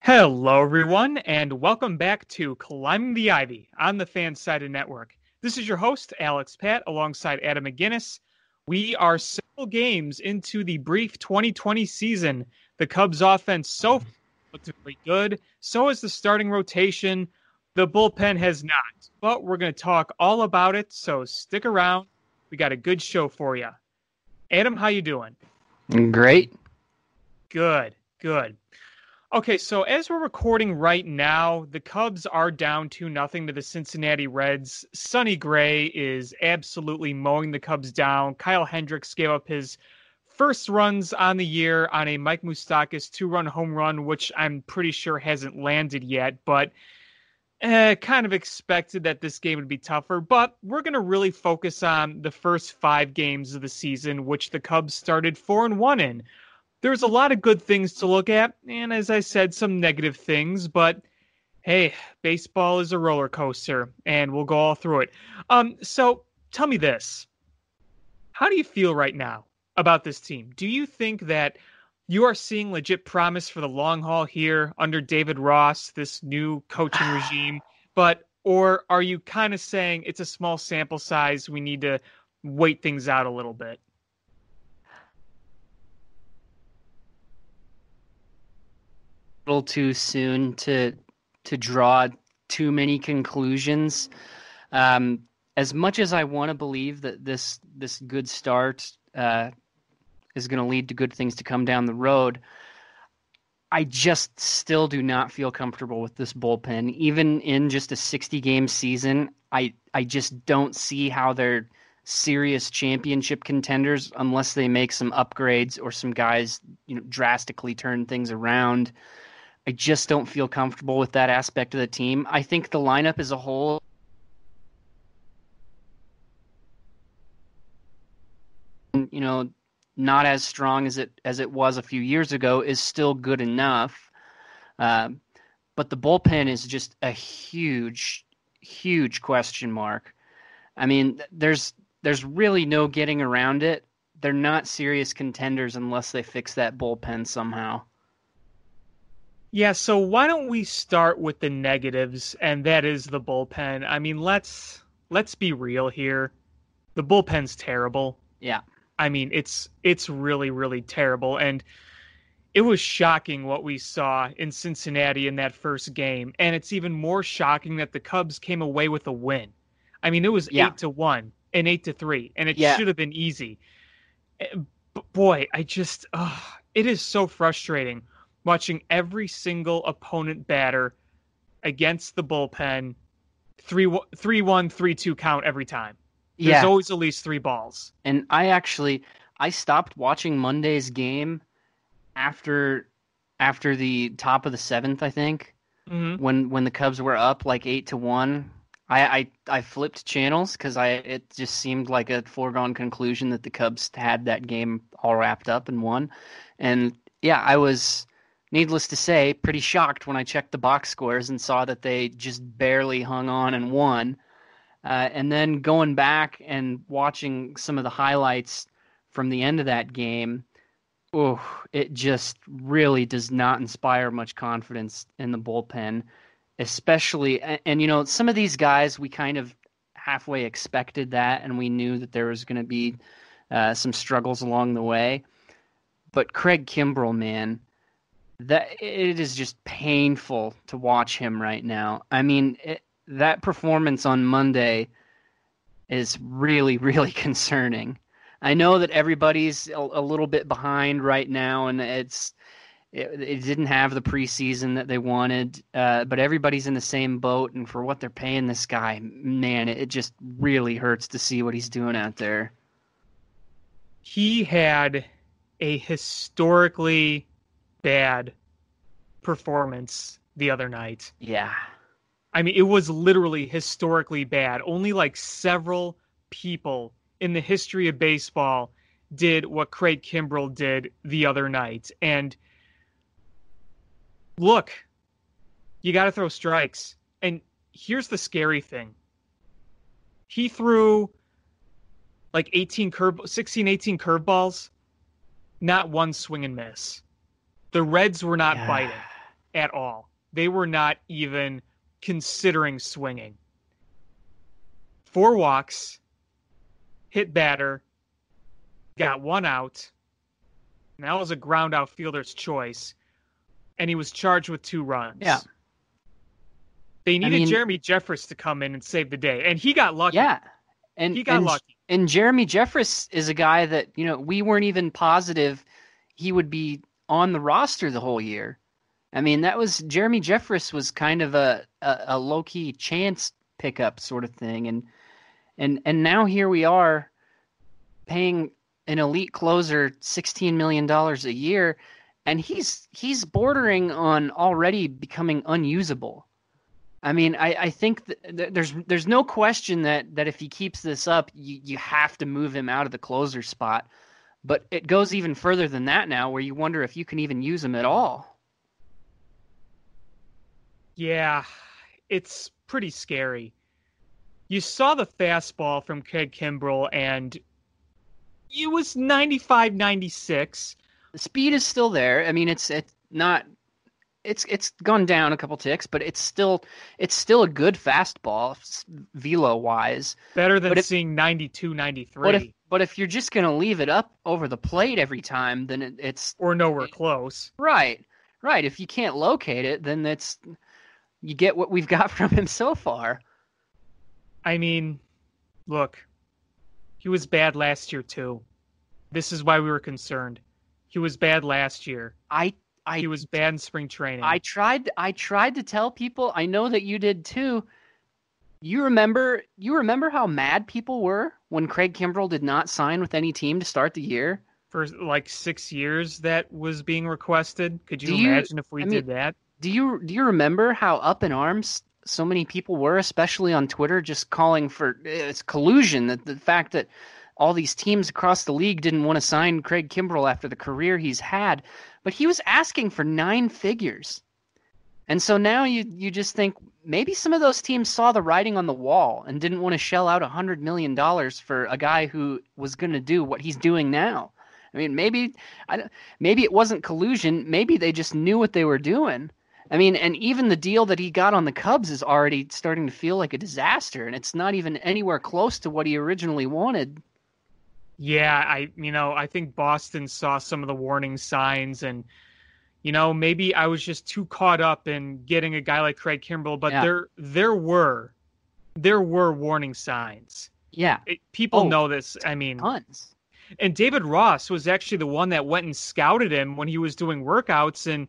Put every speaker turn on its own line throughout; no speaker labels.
Hello, everyone, and welcome back to Climbing the Ivy on the Fansided Network. This is your host, Alex Pat, alongside Adam McGinnis. We are several games into the brief 2020 season. The Cubs' offense so really good. So is the starting rotation. The bullpen has not, but we're going to talk all about it. So stick around. We got a good show for you. Adam, how you doing?
Great.
Good, good. Okay, so as we're recording right now, the Cubs are down to nothing to the Cincinnati Reds. Sonny Gray is absolutely mowing the Cubs down. Kyle Hendricks gave up his first runs on the year on a Mike Moustakas two-run home run, which I'm pretty sure hasn't landed yet, but eh, kind of expected that this game would be tougher, but we're going to really focus on the first five games of the season, which the Cubs started four and one in. There's a lot of good things to look at, and as I said, some negative things, but hey, baseball is a roller coaster, and we'll go all through it. Um, so tell me this. How do you feel right now about this team? Do you think that you are seeing legit promise for the long haul here under David Ross, this new coaching regime, but or are you kind of saying it's a small sample size, we need to wait things out a little bit?
Little too soon to to draw too many conclusions. Um, as much as I want to believe that this this good start uh, is going to lead to good things to come down the road, I just still do not feel comfortable with this bullpen. Even in just a 60 game season, I I just don't see how they're serious championship contenders unless they make some upgrades or some guys, you know, drastically turn things around. I just don't feel comfortable with that aspect of the team. I think the lineup as a whole you know, not as strong as it as it was a few years ago is still good enough. Uh, but the bullpen is just a huge, huge question mark. I mean, there's there's really no getting around it. They're not serious contenders unless they fix that bullpen somehow.
Yeah, so why don't we start with the negatives, and that is the bullpen. I mean, let's let's be real here. The bullpen's terrible.
Yeah.
I mean, it's it's really really terrible, and it was shocking what we saw in Cincinnati in that first game, and it's even more shocking that the Cubs came away with a win. I mean, it was
Yeah.
eight to one and eight to three, and it
Yeah.
should have been easy. Eh, b- Boy, I just, ugh, it is so frustrating watching every single opponent batter against the bullpen three three one three two count every time. There's
yeah.
always at least three balls.
And I actually I stopped watching Monday's game after after the top of the seventh, I think,
hmm
when when the Cubs were up like eight to one. I I, I flipped channels because I it just seemed like a foregone conclusion that the Cubs had that game all wrapped up and won. And yeah, I was needless to say pretty shocked when I checked the box scores and saw that they just barely hung on and won. Uh, and then going back and watching some of the highlights from the end of that game, oh, it just really does not inspire much confidence in the bullpen, especially. And, and you know, some of these guys we kind of halfway expected that, and we knew that there was going to be uh, some struggles along the way. But Craig Kimbrel, man, that it is just painful to watch him right now. I mean, it, that performance on Monday is really, really concerning. I know that everybody's a, a little bit behind right now, and it's it, it didn't have the preseason that they wanted, uh, but everybody's in the same boat. And for what they're paying this guy, man, it, it just really hurts to see what he's doing out there.
He had a historically bad performance the other night.
Yeah,
I mean, it was literally historically bad. Only like several people in the history of baseball did what Craig Kimbrel did the other night. And look, you got to throw strikes. And here's the scary thing he threw like 18 curve 16 18 curveballs not one swing and miss the reds were not
Yeah.
biting at all. They were not even considering swinging. Four walks, hit batter, got one out. And that was a ground out fielder's choice. And he was charged with two runs.
Yeah.
They needed
mean-
Jeremy Jeffress to come in and save the day. And he got lucky.
Yeah. And
He got
and,
lucky.
And Jeremy Jeffress is a guy that, you know, we weren't even positive he would be on the roster the whole year. I mean, that was Jeremy Jeffress was kind of a, a, a low key chance pickup sort of thing. And and and now here we are paying an elite closer sixteen million dollars a year and he's he's bordering on already becoming unusable. I mean, I, I think th- th- there's there's no question that, that if he keeps this up, you, you have to move him out of the closer spot. But it goes even further than that now, where you wonder if you can even use them at all.
Yeah, it's pretty scary. You saw the fastball from Craig Kimbrel, and it was 95 96.
The speed is still there. I mean, it's it's not it's it's gone down a couple ticks, but it's still it's still a good fastball velo wise.
Better than
But if-
seeing 92
But if
93
but if you're just gonna leave it up over the plate every time, then it, it's
or nowhere close.
Right, right. If you can't locate it, then that's you get what we've got from him so far.
I mean, look, he was bad last year, too. This is why we were concerned. He was bad last year.
I I
He was bad in spring training.
I tried I tried to tell people. I know that you did too. You remember you remember how mad people were when Craig Kimbrel did not sign with any team to start the year.
for like six years that was being requested. Could you,
you-
imagine if we
I mean-
did that?
Do you do you remember how up in arms so many people were, especially on Twitter, just calling for it's collusion? That the fact that all these teams across the league didn't want to sign Craig Kimbrel after the career he's had, but he was asking for nine figures, and so now you you just think maybe some of those teams saw the writing on the wall and didn't want to shell out a hundred million dollars for a guy who was going to do what he's doing now. I mean, maybe I, maybe it wasn't collusion. Maybe they just knew what they were doing. I mean, and even the deal that he got on the Cubs is already starting to feel like a disaster, and it's not even anywhere close to what he originally wanted.
Yeah, I you know I think Boston saw some of the warning signs, and you know maybe I was just too caught up in getting a guy like Craig Kimbrel, but
Yeah.
there there were there were warning signs.
Yeah,
It, people
Oh.
know this. I mean,
tons.
and David Ross was actually the one that went and scouted him when he was doing workouts and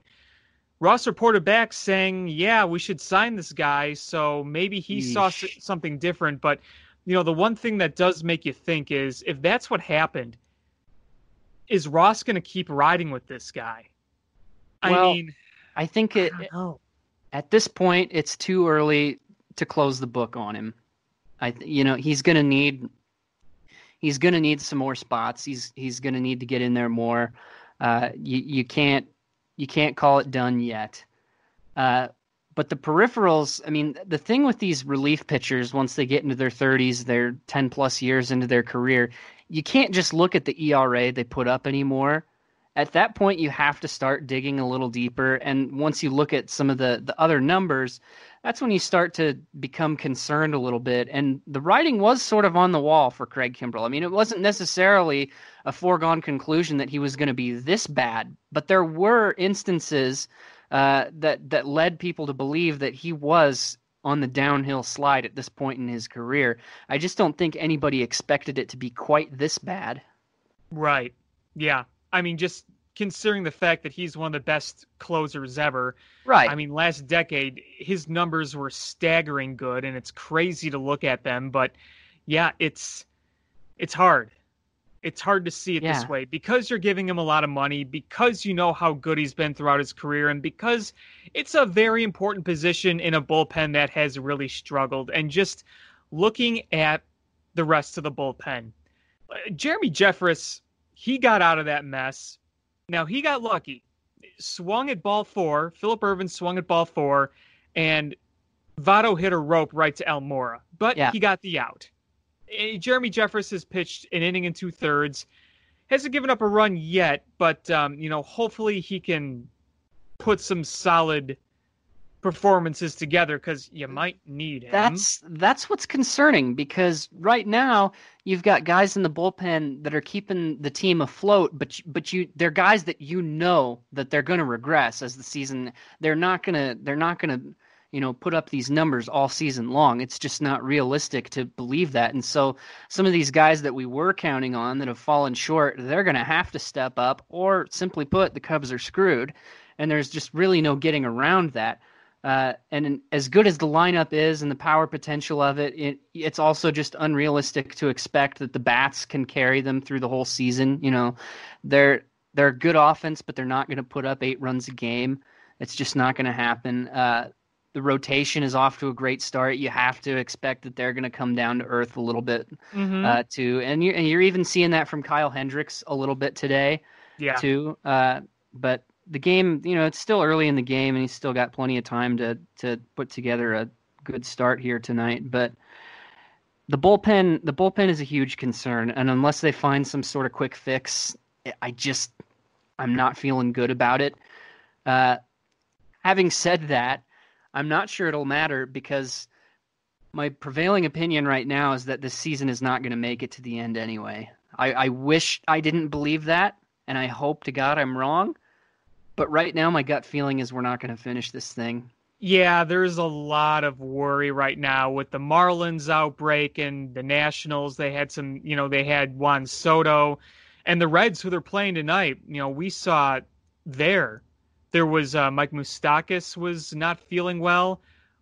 Ross reported back saying, "Yeah, we should sign this guy." So maybe he saw s- something different, but you know, the one thing that does make you think is if that's what happened, is Ross going to keep riding with this guy? I
Well,
mean,
I think
I
it,
know.
at this point it's too early to close the book on him. I, you know, he's gonna need he's gonna need some more spots. He's he's gonna need to get in there more. Uh, you you can't you can't call it done yet. Uh, but the peripherals, I mean, the thing with these relief pitchers, once they get into their 30s, they're 10 plus years into their career, you can't just look at the ERA they put up anymore. At that point, you have to start digging a little deeper. And once you look at some of the, the other numbers, that's when you start to become concerned a little bit. And the writing was sort of on the wall for Craig Kimbrel. I mean, it wasn't necessarily a foregone conclusion that he was going to be this bad, but there were instances uh, that that led people to believe that he was on the downhill slide at this point in his career. I just don't think anybody expected it to be quite this bad.
Right. Yeah. I mean, just considering the fact that he's one of the best closers ever.
Right.
I mean, last decade, his numbers were staggering good, and it's crazy to look at them. But yeah, it's it's hard. It's hard to see it
Yeah.
this way because you're giving him a lot of money, because you know how good he's been throughout his career, and because it's a very important position in a bullpen that has really struggled. And just looking at the rest of the bullpen, uh, Jeremy Jeffress, he got out of that mess. Now he got lucky swung at ball four. Phillip Ervin swung at ball four, and Votto hit a rope right to Almora, but
Yeah.
he got the out. Eh, Jeremy Jeffress has pitched an inning and two thirds, hasn't given up a run yet, but um, you know, hopefully he can put some solid performances together because you mm. might need him.
That's that's what's concerning because right now you've got guys in the bullpen that are keeping the team afloat, but but you they're guys that you know that they're going to regress as the season. They're not gonna they're not gonna you know put up these numbers all season long. It's just not realistic to believe that. And so some of these guys that we were counting on that have fallen short, they're going to have to step up, or simply put, the Cubs are screwed. And there's just really no getting around that. Uh, and as good as the lineup is and the power potential of it, it, it's also just unrealistic to expect that the bats can carry them through the whole season. You know, they're they're a good offense, but they're not going to put up eight runs a game. It's just not going to happen. Uh, the rotation is off to a great start. You have to expect that they're going to come down to earth a little bit mm-hmm. uh, too, and you're and you're even seeing that from Kyle Hendricks a little bit today,
yeah.
too. Uh, but the game, you know, it's still early in the game, and he's still got plenty of time to to put together a good start here tonight. But the bullpen, the bullpen is a huge concern, and unless they find some sort of quick fix, I just I'm not feeling good about it. Uh, having said that, I'm not sure it'll matter because my prevailing opinion right now is that this season is not going to make it to the end anyway. I, I wish I didn't believe that, and I hope to God I'm wrong but right now, my gut feeling is we're not going to finish this thing.
Yeah, there's a lot of worry right now with the Marlins outbreak and the Nationals. They had some, you know, they had Juan Soto and the Reds who they're playing tonight. You know, we saw there. There was uh, Mike Moustakas was not feeling well.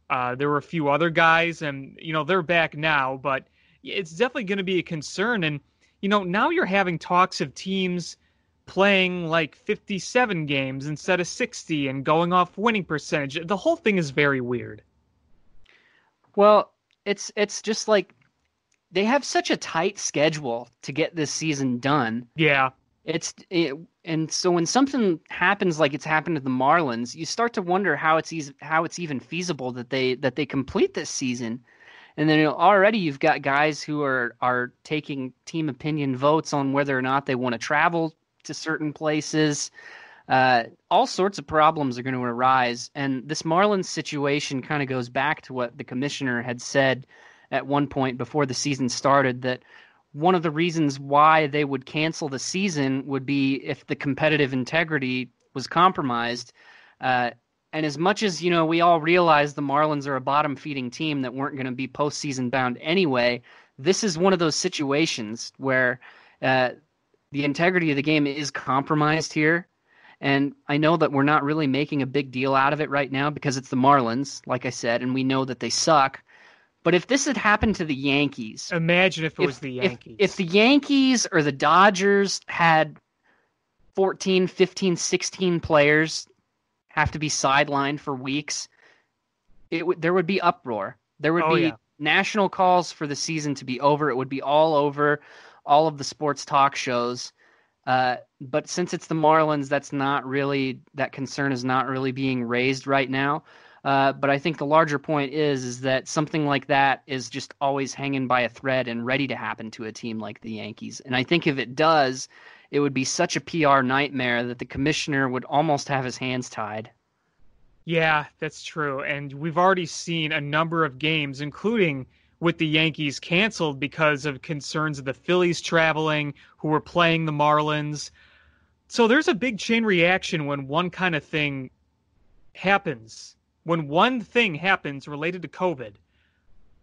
Uh, there were a few other guys, and you know they're back now, but it's definitely going to be a concern. And you know now you're having talks of teams playing like 57 games instead of 60 and going off winning percentage. The whole thing is very weird.
Well, it's it's just like they have such a tight schedule to get this season done.
Yeah.
It's it, and so when something happens like it's happened to the Marlins, you start to wonder how it's easy, how it's even feasible that they that they complete this season. And then you know, already you've got guys who are are taking team opinion votes on whether or not they want to travel to certain places. Uh, all sorts of problems are going to arise. And this Marlins situation kind of goes back to what the commissioner had said at one point before the season started that one of the reasons why they would cancel the season would be if the competitive integrity was compromised. Uh, and as much as you know, we all realize the Marlins are a bottom-feeding team that weren't going to be postseason bound anyway. This is one of those situations where uh, the integrity of the game is compromised here. And I know that we're not really making a big deal out of it right now because it's the Marlins, like I said, and we know that they suck. But if this had happened to the Yankees,
imagine if it if, was the Yankees.
If, if the Yankees or the Dodgers had 14, 15, 16 players have to be sidelined for weeks, it w- there would be uproar. There would oh, be yeah. national calls for the season to be over. It would be all over all of the sports talk shows. Uh, but since it's the Marlins, that's not really that concern is not really being raised right now. Uh, but I think the larger point is is that something like that is just always hanging by a thread and ready to happen to a team like the Yankees. And I think if it does, it would be such a PR nightmare that the commissioner would almost have his hands tied.
Yeah, that's true. And we've already seen a number of games, including with the Yankees canceled because of concerns of the Phillies traveling, who were playing the Marlins. So there's a big chain reaction when one kind of thing happens. When one thing happens related to COVID,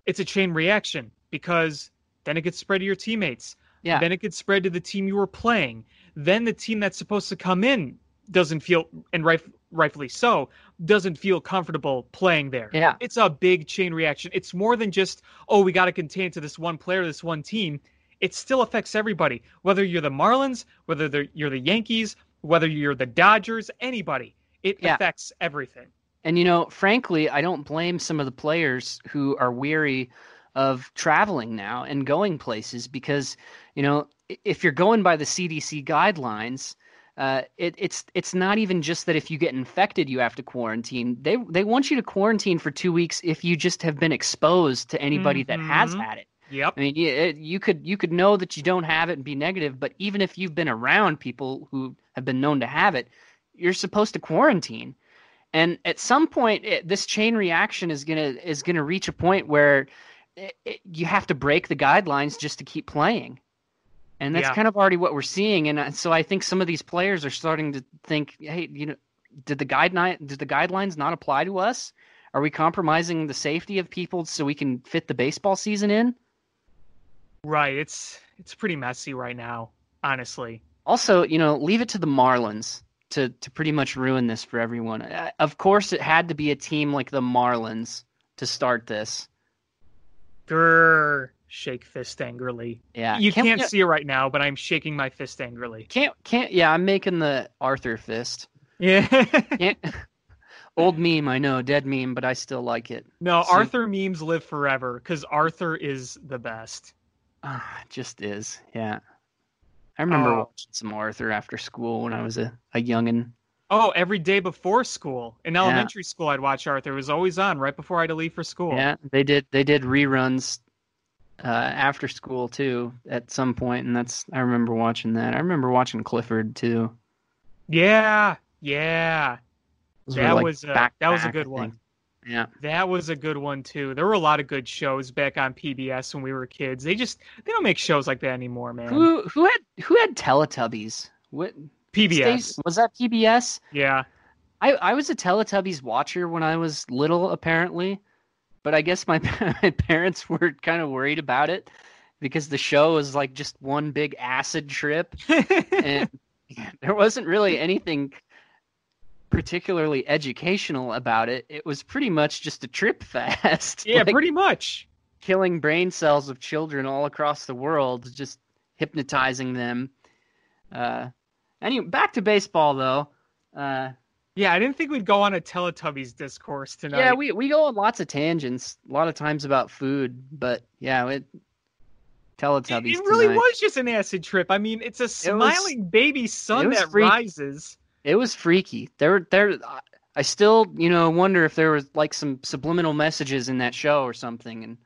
it's a chain reaction because then it gets spread to your teammates.
Yeah.
Then it gets spread to the team you were playing. Then the team that's supposed to come in doesn't feel, and right, rightfully so, doesn't feel comfortable playing there.
Yeah.
It's a big chain reaction. It's more than just, oh, we got to contain to this one player, this one team. It still affects everybody, whether you're the Marlins, whether you're the Yankees, whether you're the Dodgers, anybody. It yeah. affects everything.
And, you know, frankly, I don't blame some of the players who are weary of traveling now and going places because, you know, if you're going by the CDC guidelines, uh, it, it's it's not even just that if you get infected you have to quarantine. They they want you to quarantine for two weeks if you just have been exposed to anybody mm-hmm. that has mm-hmm. had it.
Yep.
I mean, you, it, you could you could know that you don't have it and be negative, but even if you've been around people who have been known to have it, you're supposed to quarantine. And at some point, it, this chain reaction is gonna is gonna reach a point where it, you have to break the guidelines just to keep playing. And that's
Yeah.
kind of already what we're seeing. And uh, so I think some of these players are starting to think, hey, you know, did the guideline did the guidelines not apply to us? Are we compromising the safety of people so we can fit the baseball season in?
Right. It's it's pretty messy right now, honestly.
Also, you know, leave it to the Marlins to to pretty much ruin this for everyone. Uh, Of course, it had to be a team like the Marlins to start this.
Grr. Shake fist angrily.
Yeah,
you can't,
we-
see it right now, but I'm shaking my fist angrily.
Can't can't. Yeah, I'm making the Arthur fist.
Yeah.
Can't. Old meme, I know, dead meme, but I still like it.
no,
So-
Arthur memes live forever because Arthur is the best.
Ah, just is. Yeah. I remember
Oh.
watching some Arthur after school when I was a, a youngin.
Oh, every day before school. In
Yeah.
elementary school, I'd watch Arthur. It was always on right before I had to leave for school.
Yeah, they did they did reruns uh, after school too at some point, and that's I remember watching that. I remember watching Clifford too.
Yeah. Yeah.
Those were,
That
like,
was a,
back
that was a good one.
Yeah,
That was a good one too. There were a lot of good shows back on PBS when we were kids. They just they don't make shows like that anymore, man.
who who had who had Teletubbies? What
PBS.
Stace- was that PBS?
Yeah.
I I was a Teletubbies watcher when I was little, apparently, but I guess my my parents were kind of worried about it because the show was like just one big acid trip, and there wasn't really anything particularly educational about it. It was pretty much just a trip fest.
yeah,
like,
pretty much.
killing brain cells of children all across the world, just hypnotizing them. Uh, anyway, back to baseball though. Uh,
Yeah, I didn't think we'd go on a Teletubbies discourse tonight.
yeah, we we go on lots of tangents, a lot of times about food, but yeah, it
it,
Teletubbies.
it really
tonight.
was just an acid trip. I mean, it's a smiling baby sun
it was
that
freaky.
rises.
It was freaky. There, there. I still, you know, wonder if there was like some subliminal messages in that show or something. And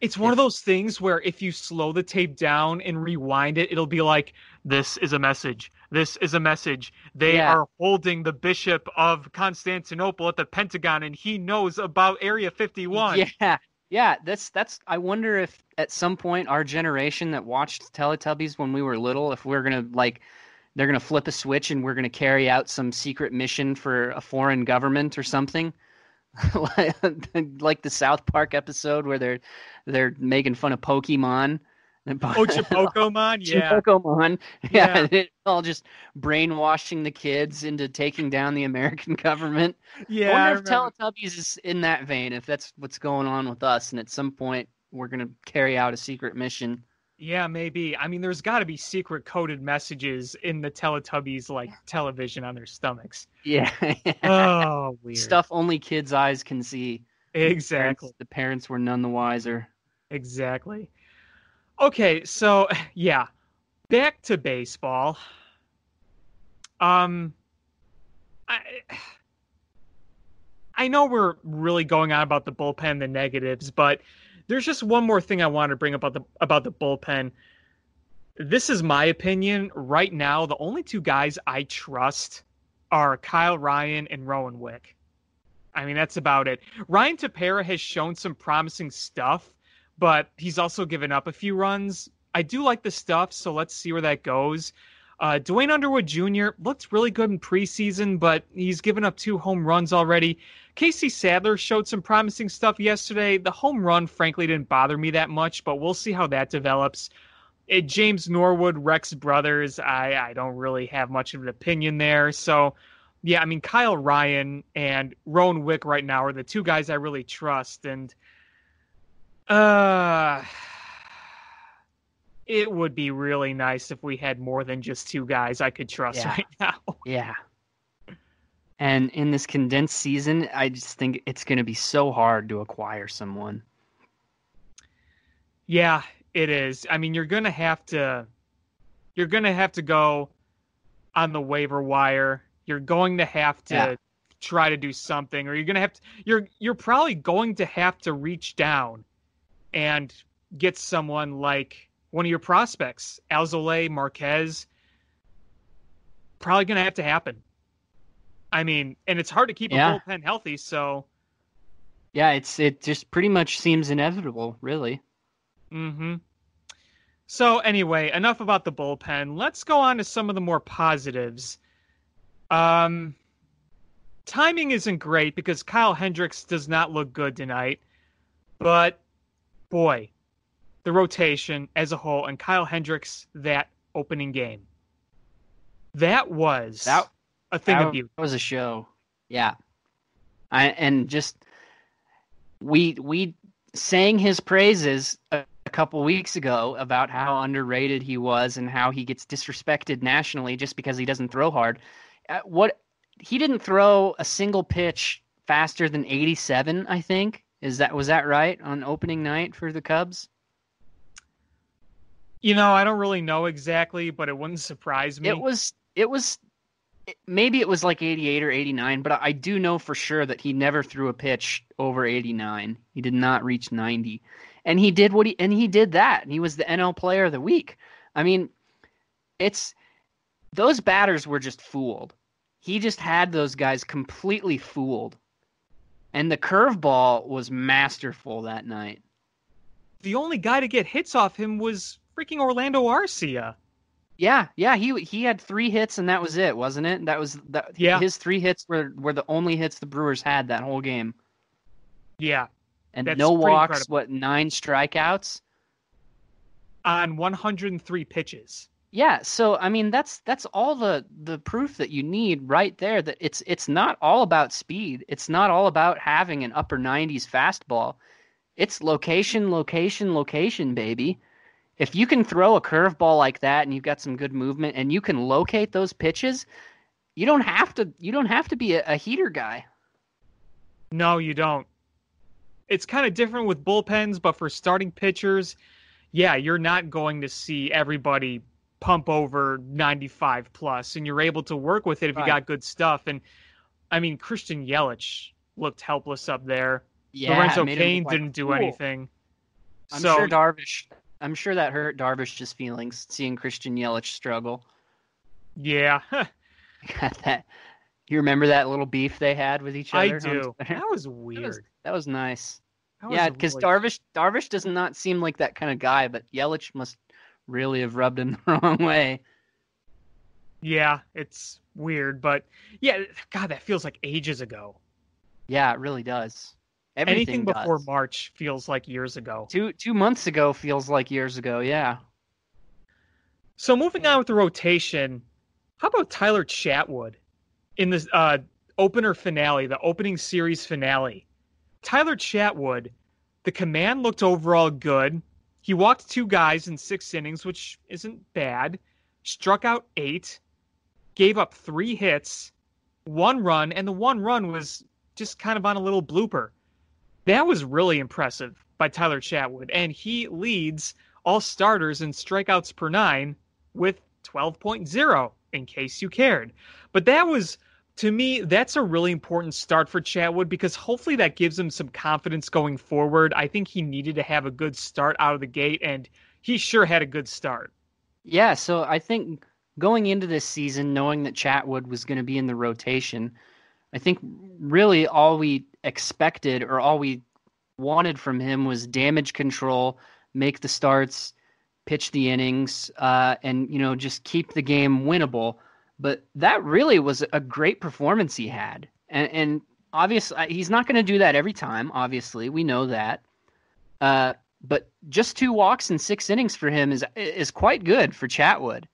It's one of those things where if you slow the tape down and rewind it, it'll be like, this is a message. This is a message. They
Yeah.
are holding the bishop of Constantinople at the Pentagon and he knows about Area 51.
yeah, yeah. That's that's. I wonder if at some point our generation that watched Teletubbies when we were little, if we're gonna like, they're gonna flip a switch and we're gonna carry out some secret mission for a foreign government or something. like, like the South Park episode where they're they're making fun of Pokemon.
Oh, Chipokemon? Yeah.
Pokemon. Yeah,
Yeah.
it's all just brainwashing the kids into taking down the American government.
Yeah.
I
I
wonder if. Teletubbies is in that vein, if that's what's going on with us, and at some point we're gonna carry out a secret mission.
Yeah, maybe. I mean, there's got to be secret coded messages in the Teletubbies like television on their stomachs.
Yeah,
Oh, weird.
stuff only kids' eyes can see.
Exactly.
Parents- the parents were none the wiser.
Exactly. Okay, so yeah, back to baseball. Um, I I know we're really going on about the bullpen, the negatives, but there's just one more thing I want to bring about the about the bullpen. This is my opinion. Right now, the only two guys I trust are Kyle Ryan and Rowan Wick. I mean, that's about it. Ryan Tepera has shown some promising stuff, but he's also given up a few runs. I do like the stuff, so let's see where that goes. Uh, Duane Underwood Jr. looked really good in preseason, but he's given up two home runs already. Casey Sadler showed some promising stuff yesterday. The home run, frankly, didn't bother me that much, but we'll see how that develops. Uh, James Norwood, Rex Brothers, I, I don't really have much of an opinion there. So, yeah, I mean, Kyle Ryan and Rowan Wick right now are the two guys I really trust. And uh, it would be really nice if we had more than just two guys I could trust
Yeah.
right now.
Yeah. And in this condensed season, I just think it's going to be so hard to acquire someone.
Yeah, it is. I mean, you're gonna have to, you're gonna have to go on the waiver wire. You're going to have to
Yeah.
try to do something, or you're gonna have to. You're you're probably going to have to reach down and get someone like one of your prospects, Alzolay Marquez. Probably gonna have to happen. I mean, and it's hard to keep
Yeah.
a bullpen healthy. So,
Yeah, it's it just pretty much seems inevitable, really.
hmm So anyway, enough about the bullpen. Let's go on to some of the more positives. Um, timing isn't great because Kyle Hendricks does not look good tonight, but boy, the rotation as a whole and Kyle Hendricks that opening game. That was
That
a thing
that
of beauty.
was a show. Yeah. I and just we we sang his praises a, a couple weeks ago about how underrated he was and how he gets disrespected nationally just because he doesn't throw hard. Uh, what he didn't throw a single pitch faster than 87, I think. Is that was that right on opening night for the Cubs?
You know, I don't really know exactly, but it wouldn't surprise me.
It was it was maybe it was like 88 or 89, but I do know for sure that he never threw a pitch over 89. He did not reach 90. And he did what he and he did that. And he was the NL player of the week. I mean, it's those batters were just fooled. He just had those guys completely fooled. And the curveball was masterful that night.
the only guy to get hits off him was freaking Orlando Arcia.
Yeah, yeah, he he had three hits and that was it, wasn't it? That was that.
Yeah.
his three hits were were the only hits the Brewers had that whole game,
Yeah,
and no walks.
incredible.
What nine strikeouts?
on 103 pitches.
Yeah, so I mean that's that's all the the proof that you need right there. That it's it's not all about speed. It's not all about having an upper 90s fastball. It's location, location, location, baby. If you can throw a curveball like that and you've got some good movement and you can locate those pitches, you don't have to you don't have to be a, a heater guy.
No, you don't. It's kind of different with bullpens, but for starting pitchers, yeah, you're not going to see everybody pump over 95 plus, and you're able to work with it if
Right.
you got good stuff. And I mean, Christian Yelich looked helpless up there.
Yeah,
Lorenzo
Cain like
didn't do
fool.
anything.
I'm
so
sure Darvish. I'm sure that hurt Darvish's feelings seeing Christian Yelich struggle.
yeah,
Got that. You remember that little beef they had with each other? on
do. That was
That was,
weird.
that was nice.
That was
yeah, because
really-
Darvish Darvish does not seem like that kind of guy, but Yelich must really have rubbed him the wrong way.
Yeah, it's weird, but yeah, God, that feels like ages ago.
Yeah, it really does. Everything
Anything before
does.
March feels like years ago.
two two months ago feels like years ago. Yeah.
So moving on with the rotation, how about Tyler Chatwood in the uh, opener finale, the opening series finale? Tyler Chatwood, the command looked overall good. He walked two guys in six innings, which isn't bad. Struck out eight, gave up three hits, one run, and the one run was just kind of on a little blooper. That was really impressive by Tyler Chatwood, and he leads all starters in strikeouts per nine with 12.0 in case you cared. But that was to me that's a really important start for Chatwood because hopefully that gives him some confidence going forward. I think he needed to have a good start out of the gate and he sure had a good start.
Yeah, so I think going into this season, knowing that Chatwood was going to be in the rotation, I think really all we expected or all we wanted from him was damage control, make the starts, pitch the innings, uh, and you know just keep the game winnable. But that really was a great performance he had, and, and obviously he's not going to do that every time. Obviously, we know that. Uh, but just two walks and six innings for him is is quite good for Chatwood.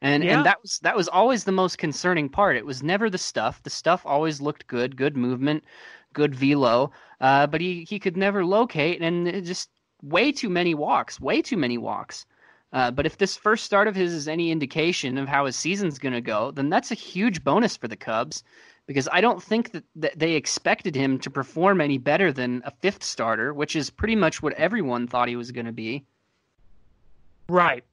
And
Yeah.
and that was that was always the most concerning part. It was never the stuff. The stuff always looked good, good movement, good velo. Uh, but he he could never locate, and just way too many walks, way too many walks. Uh, but if this first start of his is any indication of how his season's going to go, then that's a huge bonus for the Cubs because I don't think that, that they expected him to perform any better than a fifth starter, which is pretty much what everyone thought he was going to be.
Right.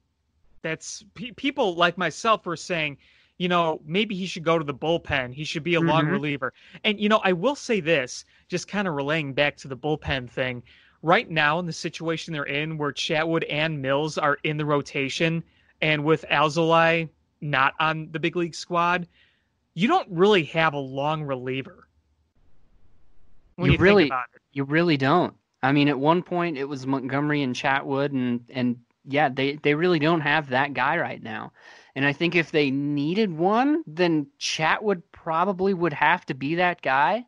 That's pe- people like myself were saying, you know, maybe he should go to the bullpen. He should be a long
Mhm.
reliever. And you know, I will say this, just kind of relaying back to the bullpen thing. Right now, in the situation they're in, where Chatwood and Mills are in the rotation, and with Alzolay not on the big league squad, you don't really have a long reliever.
You
you,
really-
think about it.
You really don't. I mean, at one point it was Montgomery and Chatwood, and and yeah, they they really don't have that guy right now. And I think if they needed one, then Chatwood probably would have to be that guy.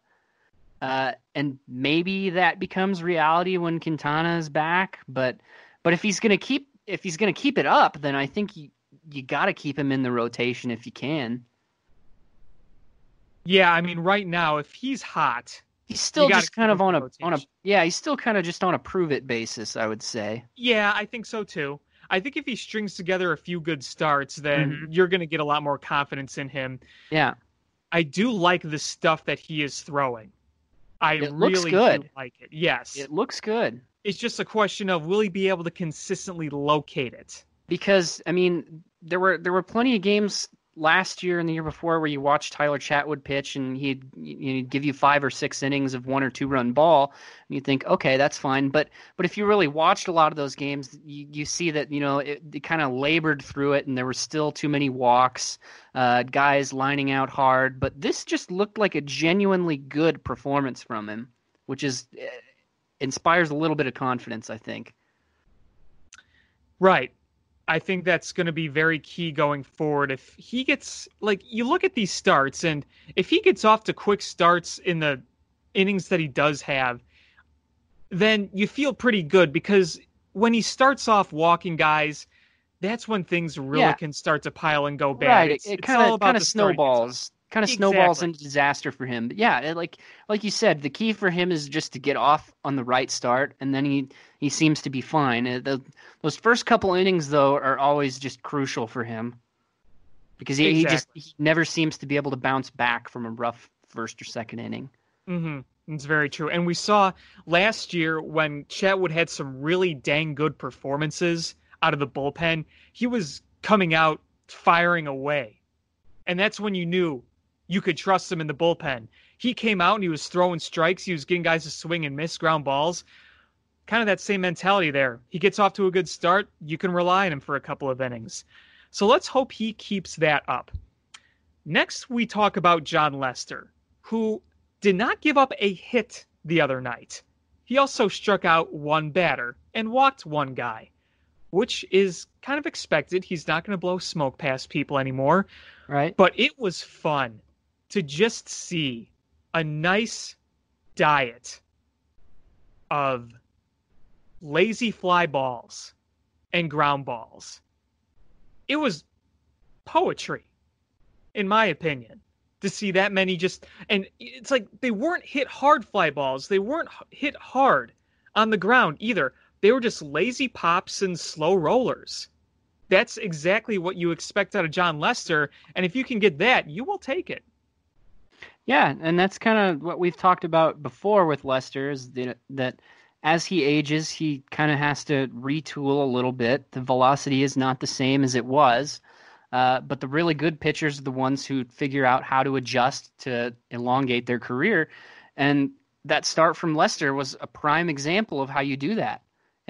Uh, and maybe that becomes reality when Quintana is back. But but if he's gonna keep if he's gonna keep it up, then I think you you got to keep him in the rotation if you can.
Yeah, I mean, right now, if he's hot,
He's still just kind of on a on a yeah. He's still kind of just on a prove it basis, I would say.
yeah, I think so too. I think if he strings together a few good starts, then
Mm-hmm.
you're going to get a lot more confidence in him.
Yeah.
I do like the stuff that he is throwing. I
It
really
good.
do like it. Yes.
It looks good
it's just a question of will he be able to consistently locate it?
because I mean there were there were plenty of games last year and the year before where you watched Tyler Chatwood pitch and he'd, he'd give you five or six innings of one or two run ball and you think okay that's fine. But but if you really watched a lot of those games you, you see that you know it, it kind of labored through it and there were still too many walks uh, guys lining out hard. But this just looked like a genuinely good performance from him which is eh, inspires a little bit of confidence I think.
Right. I think that's going to be very key going forward. If he gets like you look at these starts, and if he gets off to quick starts in the innings that he does have, then you feel pretty good because when he starts off walking guys, that's when things really
Yeah.
can start to pile and go bad.
Right, it,
It's-
it
it's
kind of
about
kind of
pitch.
snowballs, kind of snowballs
Exactly.
into disaster for him. But yeah, it, like like you said, the key for him is just to get off on the right start, and then he he seems to be fine. Uh, the, those first couple innings though are always just crucial for him because he, he just he never seems to be able to bounce back from a rough first or second inning.
Mm-hmm. It's very true. And we saw last year when Chatwood had some really dang good performances out of the bullpen, he was coming out firing away. And that's when you knew you could trust him in the bullpen. He came out and he was throwing strikes, he was getting guys to swing and miss ground balls. Kind of that same mentality there. He gets off to a good start, you can rely on him for a couple of innings. So let's hope he keeps that up. Next, we talk about Jon Lester, who did not give up a hit the other night. He also struck out one batter and walked one guy, which is kind of expected. He's not going to blow smoke past people anymore.
Right?
But it was fun to just see a nice diet of lazy fly balls and ground balls. It was poetry, in my opinion, to see that many just. And it's like they weren't hit hard fly balls, they weren't hit hard on the ground either. They were just lazy pops and slow rollers that's exactly what you expect out of Jon Lester. And if you can get that, you will take it.
Yeah, and that's kind of what we've talked about before with Lester is that, that as he ages, he kind of has to retool a little bit. The velocity is not the same as it was, uh, but the really good pitchers are the ones who figure out how to adjust to elongate their career. And that start from Lester was a prime example of how you do that.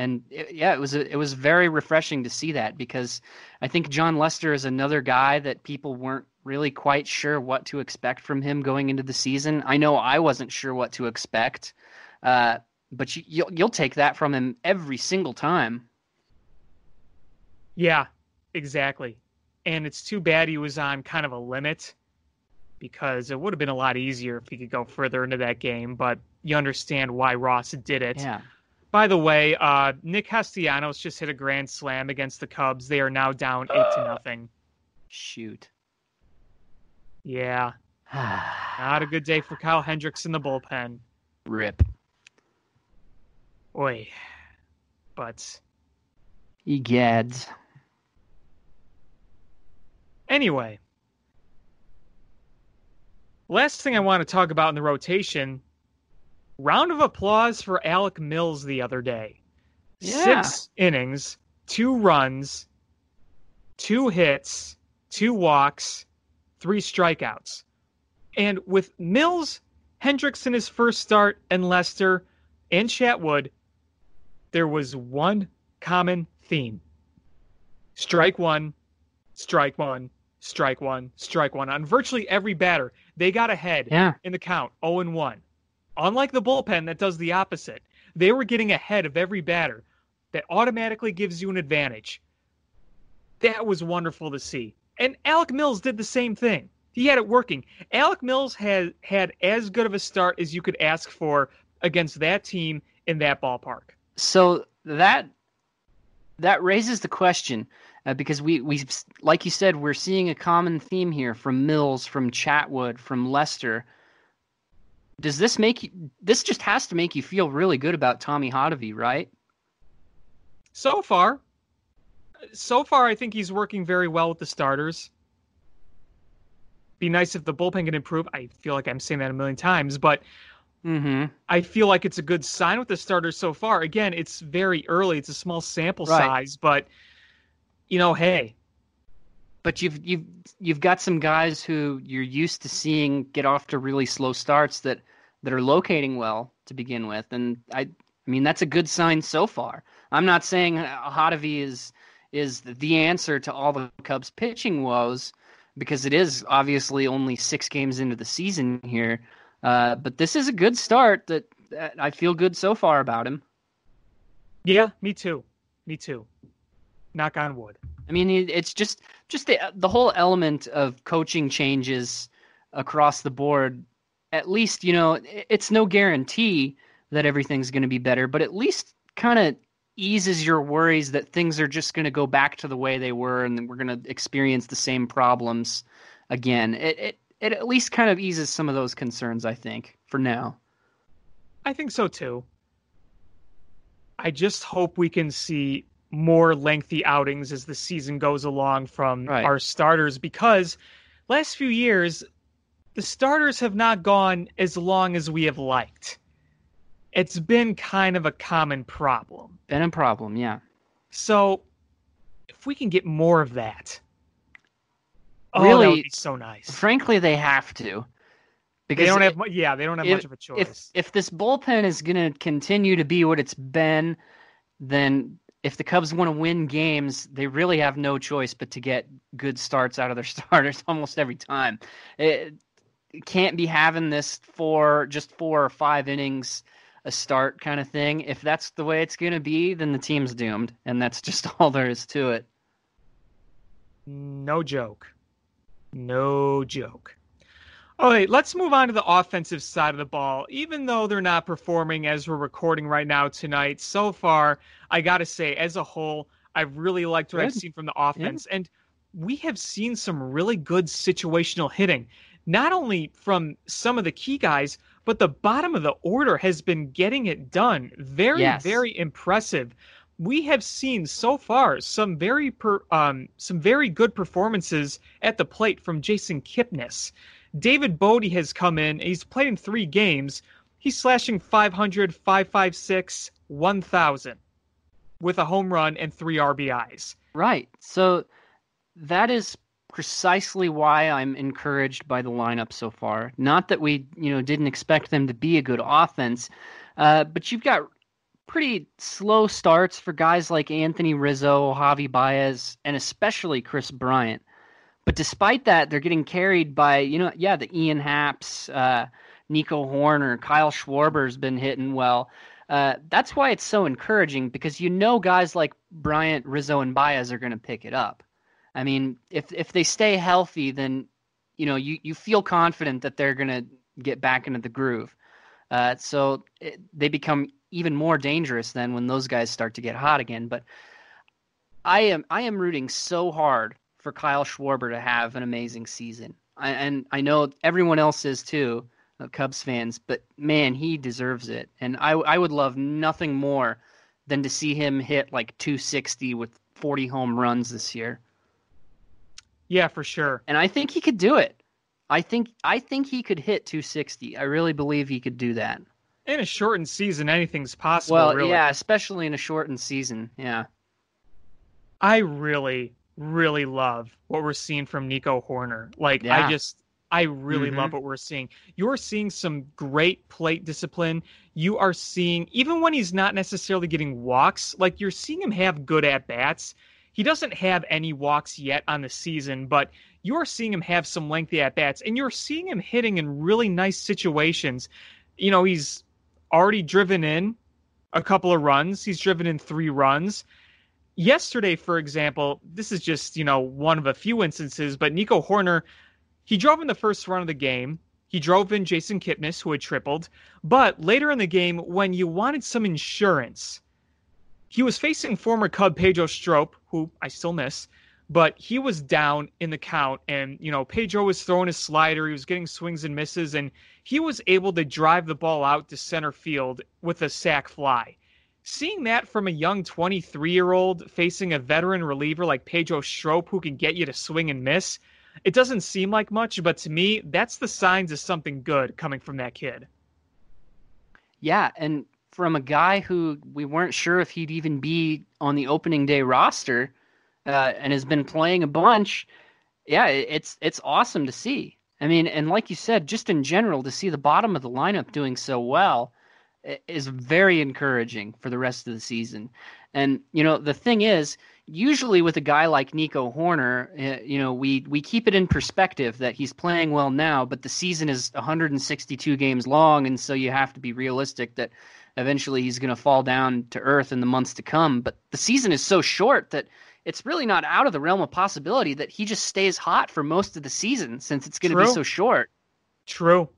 And it, yeah, it was a, it was very refreshing to see that because I think Jon Lester is another guy that people weren't really quite sure what to expect from him going into the season. I know I wasn't sure what to expect, uh, but you, you'll you'll take that from him every single time.
Yeah, exactly. And it's too bad he was on kind of a limit because it would have been a lot easier if he could go further into that game. But you understand why Ross did it.
Yeah,
By the way, uh, Nick Castellanos just hit a grand slam against the Cubs. They are now down eight to nothing.
shoot.
Yeah, not a good day for Kyle Hendricks in the bullpen.
Rip.
Oi. But
Egads.
Anyway, last thing I want to talk about in the rotation round of applause for Alec Mills the other day.
Yeah.
Six innings, two runs, two hits, two walks, three strikeouts. And with Mills, Hendricks in his first start, and Lester and Chatwood, there was one common theme strike one, strike one, strike one, strike one on virtually every batter. They got ahead
Yeah.
in the count, 0 and 1. Unlike the bullpen that does the opposite, they were getting ahead of every batter. That automatically gives you an advantage. That was wonderful to see. And Alec Mills did the same thing. He had it working. Alec Mills had had as good of a start as you could ask for against that team in that ballpark.
So that that raises the question uh, because we we like you said we're seeing a common theme here from Mills, from Chatwood, from Lester. Does this make you? This just has to make you feel really good about Tommy Hottovy, right?
So far, so far, I think he's working very well with the starters. Be nice if the bullpen can improve. I feel like I'm saying that a million times, but
Mm-hmm.
I feel like it's a good sign with the starters so far. Again, it's very early; it's a small sample
Right.
size, but you know, hey,
But you've you've you've got some guys who you're used to seeing get off to really slow starts that that are locating well to begin with, and I I mean that's a good sign so far. I'm not saying Hottovy is is the answer to all the Cubs pitching woes because it is obviously only six games into the season here. Uh, but this is a good start that, that I feel good so far about him.
yeah, me too, me too. Knock on wood.
I mean, it- it's just just the the whole element of coaching changes across the board. At least you know it's no guarantee that everything's going to be better, but at least kind of eases your worries that things are just going to go back to the way they were, and we're going to experience the same problems again. It it it at least kind of eases some of those concerns. I think for now.
I think so too. I just hope we can see more lengthy outings as the season goes along from
Right.
our starters because last few years the starters have not gone as long as we have liked. It's been kind of a common problem.
Been a problem, yeah.
So if we can get more of that, oh, that
Really,
so nice.
Frankly, they have to.
They don't have, mu- yeah, they don't have
if-
much of a choice.
if this bullpen is going to continue to be what it's been, then if the Cubs want to win games, they really have no choice but to get good starts out of their starters almost every time. It, it can't be having this for just four or five innings a start kind of thing. If that's the way it's going to be, then the team's doomed, and that's just all there is to it.
No joke. No joke. All right, let's move on to the offensive side of the ball. Even though they're not performing as we're recording right now tonight, so far, I got to say, as a whole, I've really liked what I've seen from the offense. And we have seen some really good situational hitting, not only from some of the key guys, but the bottom of the order has been getting it done. Very,
Yes.
very impressive. We have seen so far some very per, um, some very good performances at the plate from Jason Kipnis. David Bote has come in. He's played in three games. He's slashing 500, 556, 1,000 with a home run and three RBIs.
Right. So that is precisely why I'm encouraged by the lineup so far. Not that we, you know, didn't expect them to be a good offense, uh, but you've got pretty slow starts for guys like Anthony Rizzo, Javi Baez, and especially Kris Bryant. But despite that, they're getting carried by, you know, yeah, the Ian Happs, uh, Nico Hoerner, Kyle Schwarber's been hitting well. Uh, that's why it's so encouraging because you know guys like Bryant, Rizzo, and Baez are going to pick it up. I mean, if if they stay healthy, then you know you, you feel confident that they're to get back into the groove. Uh, so it, they become even more dangerous then when those guys start to get hot again. But I am I am rooting so hard for Kyle Schwarber to have an amazing season, I, and I know everyone else is too, uh, Cubs fans. But man, he deserves it, and I I would love nothing more than to see him hit like 260 with 40 home runs this year.
Yeah, for sure.
And I think he could do it. I think I think he could hit 260. I really believe he could do that.
In a shortened season, anything's possible.
well,
really.
yeah, especially in a shortened season. Yeah.
I really, really love what we're seeing from Nico Hoerner. Like,
Yeah.
I just, I really
Mhm.
love what we're seeing. You're seeing some great plate discipline. You are seeing, even when he's not necessarily getting walks, like you're seeing him have good at bats. He doesn't have any walks yet on the season, but you're seeing him have some lengthy at bats and you're seeing him hitting in really nice situations. You know, he's already driven in a couple of runs, he's driven in three runs. Yesterday, for example, this is just, you know, one of a few instances, but Nico Hoerner, he drove in the first run of the game. He drove in Jason Kipnis, who had tripled. But later in the game, when you wanted some insurance, he was facing former Cub Pedro Strop, who I still miss, but he was down in the count. And, you know, Pedro was throwing his slider, he was getting swings and misses, and he was able to drive the ball out to center field with a sac fly. Seeing that from a young 23 year old facing a veteran reliever like Pedro Strop, who can get you to swing and miss, it doesn't seem like much, but to me, that's the signs of something good coming from that kid.
Yeah, and from a guy who we weren't sure if he'd even be on the opening day roster, uh, and has been playing a bunch. Yeah, it's it's awesome to see. I mean, and like you said, just in general, to see the bottom of the lineup doing so well is very encouraging for the rest of the season. And you know, the thing is, usually with a guy like Nico Hoerner, uh, you know, we we keep it in perspective that he's playing well now, but the season is 162 games long, and so you have to be realistic that eventually he's going to fall down to earth in the months to come. But the season is so short that it's really not out of the realm of possibility that he just stays hot for most of the season since it's going to be so short.
True.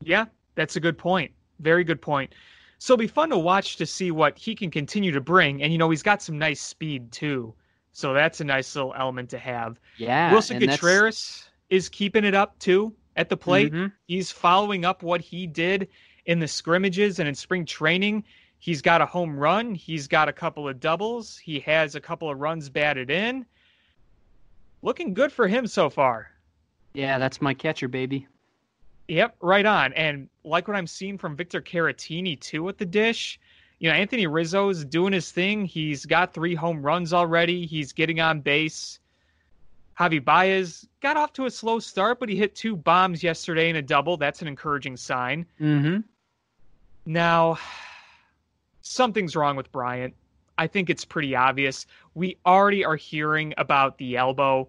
Yeah, that's a good point. Very good point. So it'll be fun to watch to see what he can continue to bring. And, you know, he's got some nice speed, too. So that's a nice little element to have.
Yeah.
Willson Contreras that's... is keeping it up, too, at the plate. Mm-hmm. He's following up what he did in the scrimmages and in spring training. He's got a home run. He's got a couple of doubles. He has a couple of runs batted in. Looking good for him so far.
Yeah, that's my catcher, baby.
Yep, right on. And like what I'm seeing from Victor Caratini too at the dish. You know, Anthony Rizzo is doing his thing. He's got three home runs already. He's getting on base. Javi Baez got off to a slow start, but he hit two bombs yesterday in a double. That's an encouraging sign.
Mm-hmm.
Now, something's wrong with Bryant. I think it's pretty obvious. We already are hearing about the elbow.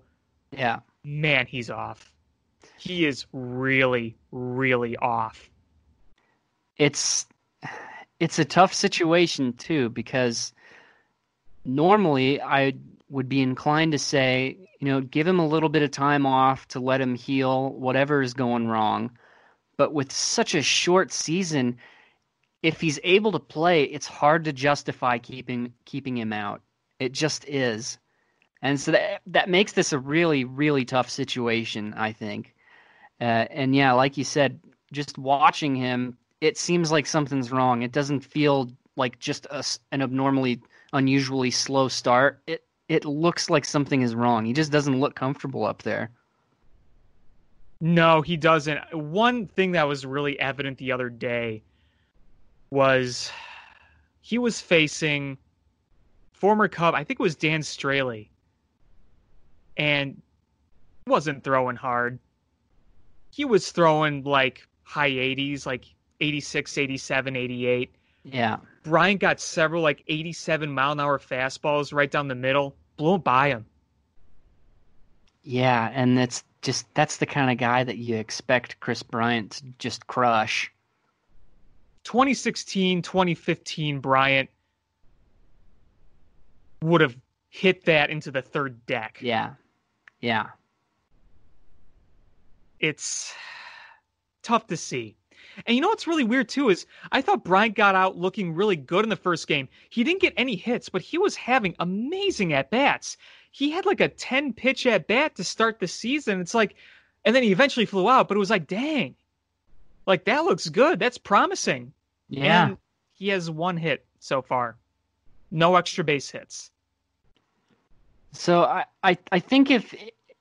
Yeah.
Man, he's off he is really, really off.
It's it's a tough situation too because normally I would be inclined to say, you know, give him a little bit of time off to let him heal whatever is going wrong. But with such a short season, if he's able to play, it's hard to justify keeping keeping him out. It just is. And so that that makes this a really really tough situation, I think. Uh, and yeah, like you said, just watching him, it seems like something's wrong. It doesn't feel like just a, an abnormally, unusually slow start. It it looks like something is wrong. He just doesn't look comfortable up there.
No, he doesn't. One thing that was really evident the other day was he was facing former Cub, I think it was Dan Straily, and wasn't throwing hard he was throwing like high 80s, like 86, 87, 88.
Yeah.
Bryant got several like 87 mile an hour fastballs right down the middle, blew by him.
Yeah, and that's just that's the kind of guy that you expect Kris Bryant to just crush.
2016, 2015 Bryant would have hit that into the third deck.
Yeah. Yeah
it's tough to see. And you know what's really weird too is I thought Bryant got out looking really good in the first game. He didn't get any hits, but he was having amazing at bats. He had like a 10 pitch at bat to start the season. It's like, and then he eventually flew out, but it was like, dang, like that looks good. That's promising.
Yeah.
And he has one hit so far, no extra base hits.
So I, I, I think if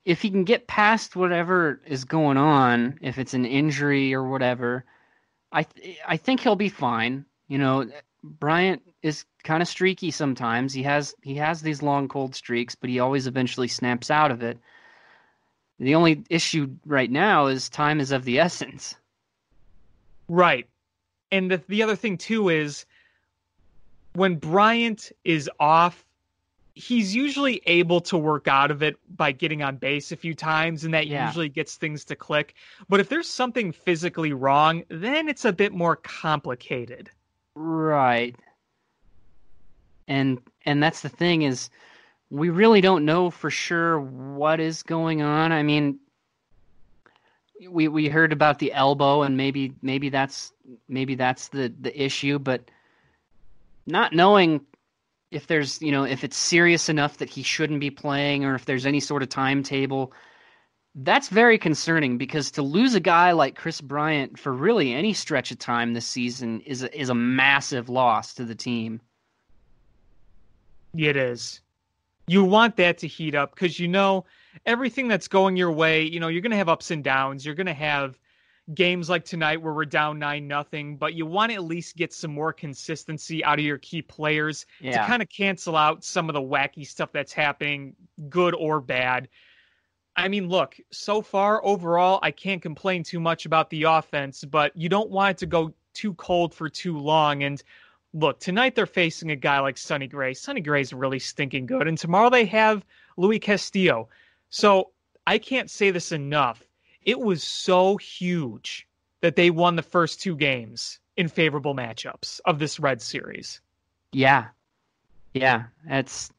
if he can get past whatever is going on, if it's an injury or whatever, I th- I think he'll be fine. You know, Bryant is kind of streaky sometimes. He has he has these long cold streaks, but he always eventually snaps out of it. The only issue right now is time is of the essence.
Right. And the the other thing too is when Bryant is off he's usually able to work out of it by getting on base a few times, and that
Yeah.
usually gets things to click. But if there's something physically wrong, then it's a bit more complicated.
Right. And and that's the thing is we really don't know for sure what is going on. I mean we we heard about the elbow and maybe maybe that's maybe that's the the issue, but not knowing if there's, you know, if it's serious enough that he shouldn't be playing or if there's any sort of timetable that's very concerning because to lose a guy like Kris Bryant for really any stretch of time this season is a, is a massive loss to the team.
It is. You want that to heat up because you know everything that's going your way, you know, you're going to have ups and downs. You're going to have games like tonight where we're down 9 nothing, but you want to at least get some more consistency out of your key players to kind of cancel out some of the wacky stuff that's happening, good or bad. I mean, look, so far overall, I can't complain too much about the offense, but you don't want it to go too cold for too long. And look, tonight they're facing a guy like Sonny Gray. Sonny Gray's really stinking good. And tomorrow they have Luis Castillo. So I can't say this enough. It was so huge that they won the first two games in favorable matchups of this Red Series.
Yeah. Yeah, that's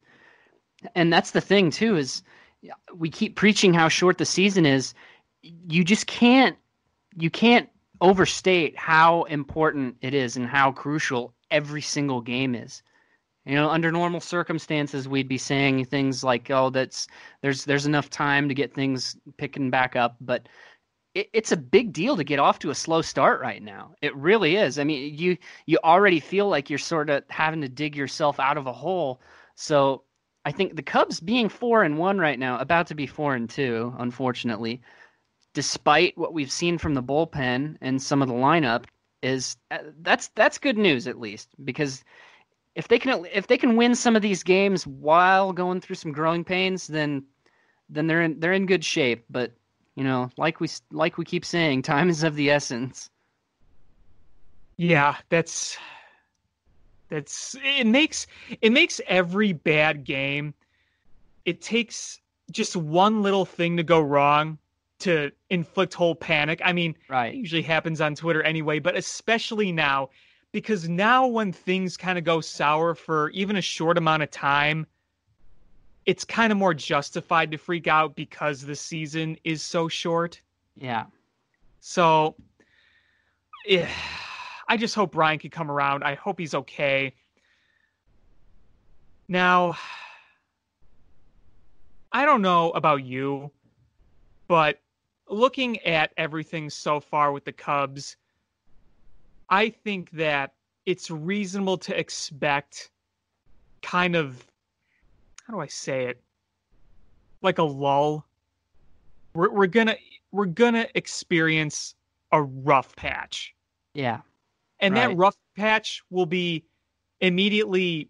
and that's the thing too is we keep preaching how short the season is. You just can't you can't overstate how important it is and how crucial every single game is. You know, under normal circumstances we'd be saying things like, "Oh, that's there's there's enough time to get things picking back up," but it, it's a big deal to get off to a slow start right now. It really is. I mean, you you already feel like you're sort of having to dig yourself out of a hole. So I think the Cubs being four and one right now, about to be four and two, unfortunately, despite what we've seen from the bullpen and some of the lineup, is uh, that's that's good news at least because if they can if they can win some of these games while going through some growing pains, then then they're in they're in good shape. But you know, like we like we keep saying, time is of the essence.
Yeah, that's that's it makes it makes every bad game it takes just one little thing to go wrong to inflict whole panic. I mean, it
Right.
usually happens on Twitter anyway, but especially now because now when things kind of go sour for even a short amount of time, it's kind of more justified to freak out because the season is so short.
Yeah.
So, yeah, I just hope Bryant can come around. I hope he's okay. Now, I don't know about you, but looking at everything so far with the Cubs, I think that it's reasonable to expect kind of, how do I say it? Like a lull. We're, we're gonna we're gonna experience a rough patch
Yeah.
and
Right.
that rough patch will be immediately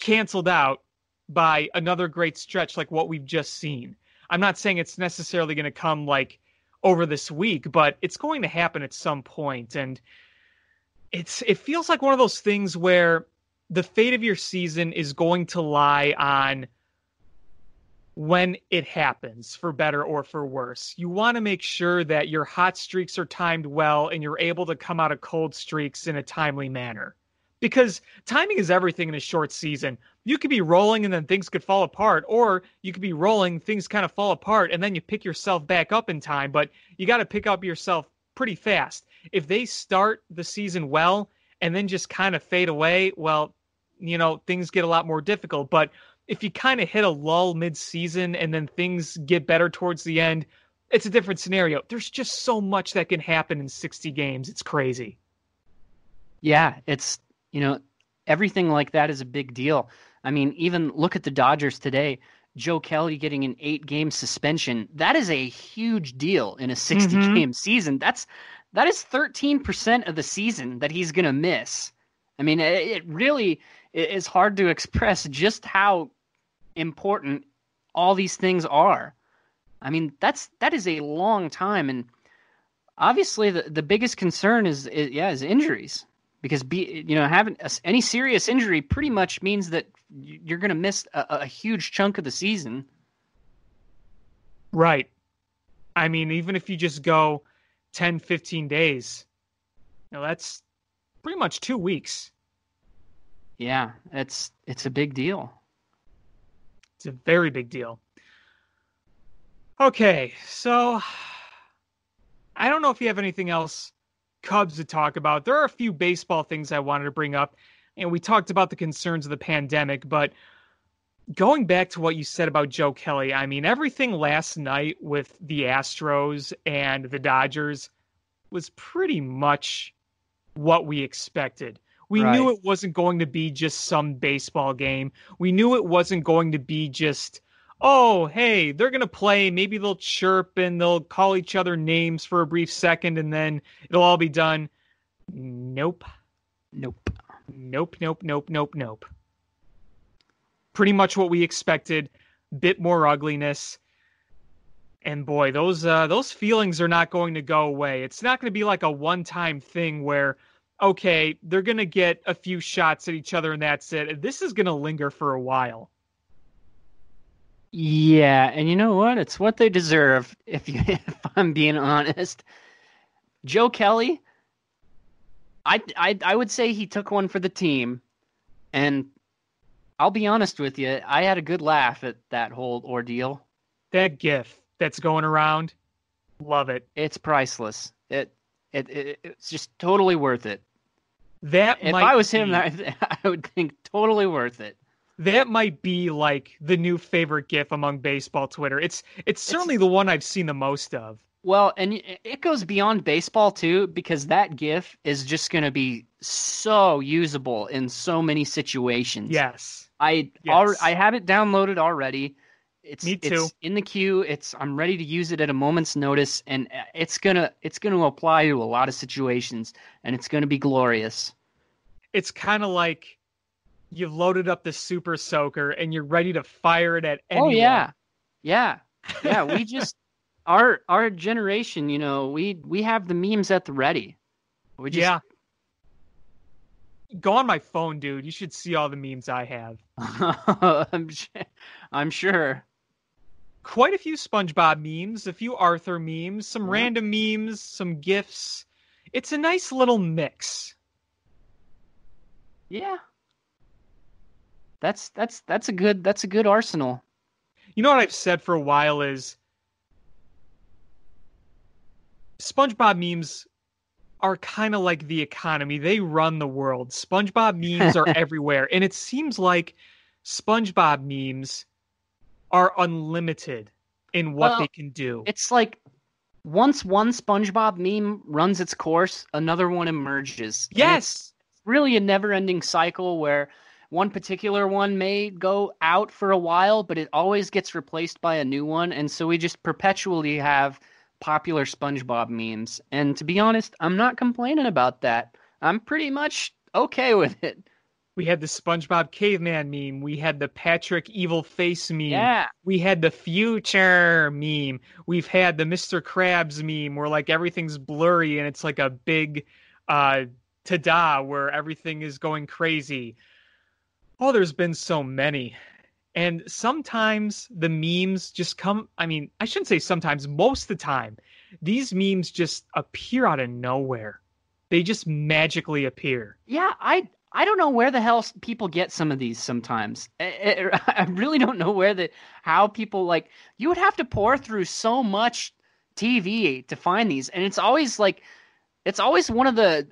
canceled out by another great stretch like what we've just seen i'm not saying it's necessarily going to come like over this week but it's going to happen at some point and it's it feels like one of those things where the fate of your season is going to lie on when it happens, for better or for worse. You want to make sure that your hot streaks are timed well and you're able to come out of cold streaks in a timely manner. Because timing is everything in a short season. You could be rolling and then things could fall apart, or you could be rolling, things kind of fall apart, and then you pick yourself back up in time, but you got to pick up yourself pretty fast. If they start the season well and then just kind of fade away, well, you know, things get a lot more difficult. But if you kind of hit a lull mid-season and then things get better towards the end, it's a different scenario. There's just so much that can happen in 60 games. It's crazy.
Yeah, it's you know everything like that is a big deal. I mean, even look at the Dodgers today. Joe Kelly getting an eight-game suspension. That is a huge deal in a 60-game mm-hmm. season. That's that is 13% of the season that he's going to miss. I mean, it, really is hard to express just how important all these things are. I mean, that's that is a long time and obviously the, the biggest concern is, is yeah, is injuries because be you know having a, any serious injury pretty much means that you're going to miss a, a huge chunk of the season.
Right. I mean, even if you just go 10, 15 days, you know, that's pretty much two weeks.
Yeah, it's it's a big deal.
It's a very big deal. Okay, so I don't know if you have anything else Cubs to talk about. There are a few baseball things I wanted to bring up, and we talked about the concerns of the pandemic, but going back to what you said about Joe Kelly, I mean, everything last night with the Astros and the Dodgers was pretty much what we expected. We right. knew it wasn't going to be just some baseball game. We knew it wasn't going to be just, oh, hey, they're going to play. Maybe they'll chirp and they'll call each other names for a brief second and then it'll all be done. Nope.
Nope.
Nope, nope, nope, nope, nope. Pretty much what we expected. Bit more ugliness. And boy, those uh, those feelings are not going to go away. It's not going to be like a one-time thing where okay, they're going to get a few shots at each other and that's it. This is going to linger for a while.
Yeah, and you know what? It's what they deserve if you if I'm being honest. Joe Kelly I I I would say he took one for the team and I'll be honest with you, I had a good laugh at that whole ordeal.
That gif that's going around, love it.
It's priceless. It it, it it's just totally worth it.
That
if I was him, I, I would think totally worth it.
That might be like the new favorite GIF among baseball Twitter. It's it's certainly it's, the one I've seen the most of.
Well, and it goes beyond baseball too, because that GIF is just going to be so usable in so many situations.
Yes,
I yes. I have it downloaded already. It's
Me too.
It's in the queue. It's I'm ready to use it at a moment's notice, and uh, it's gonna it's gonna apply to a lot of situations, and it's gonna be glorious.
It's kind of like you've loaded up the Super Soaker and you're ready to fire it at anyone.
Oh yeah, yeah, yeah. we just our our generation, you know, we we have the memes at the ready. We just
yeah. Go on my phone, dude. You should see all the memes I have.
I'm, I'm sure
quite a few SpongeBob memes, a few Arthur memes, some yeah. random memes, some gifs. It's a nice little mix.
Yeah. That's that's that's a good that's a good arsenal.
You know what I've said for a while is SpongeBob memes are kind of like the economy. They run the world. SpongeBob memes are everywhere. And it seems like SpongeBob memes are unlimited in what well, they can do.
It's like once one SpongeBob meme runs its course, another one emerges.
Yes.
really a never-ending cycle where one particular one may go out for a while, but it always gets replaced by a new one, and so we just perpetually have popular SpongeBob memes. And to be honest, I'm not complaining about that. I'm pretty much okay with it.
We had the SpongeBob caveman meme. We had the Patrick evil face meme.
Yeah.
We had the future meme. We've had the Mr. Krabs meme where like everything's blurry and it's like a big uh ta-da where everything is going crazy. Oh, there's been so many. And sometimes the memes just come, I mean, I shouldn't say sometimes, most of the time, these memes just appear out of nowhere. They just magically appear.
Yeah, I I don't know where the hell people get some of these sometimes. I, eh, eh, I, really don't know where the how people like you would have to pour through so much TV to find these and it's always like it's always one of the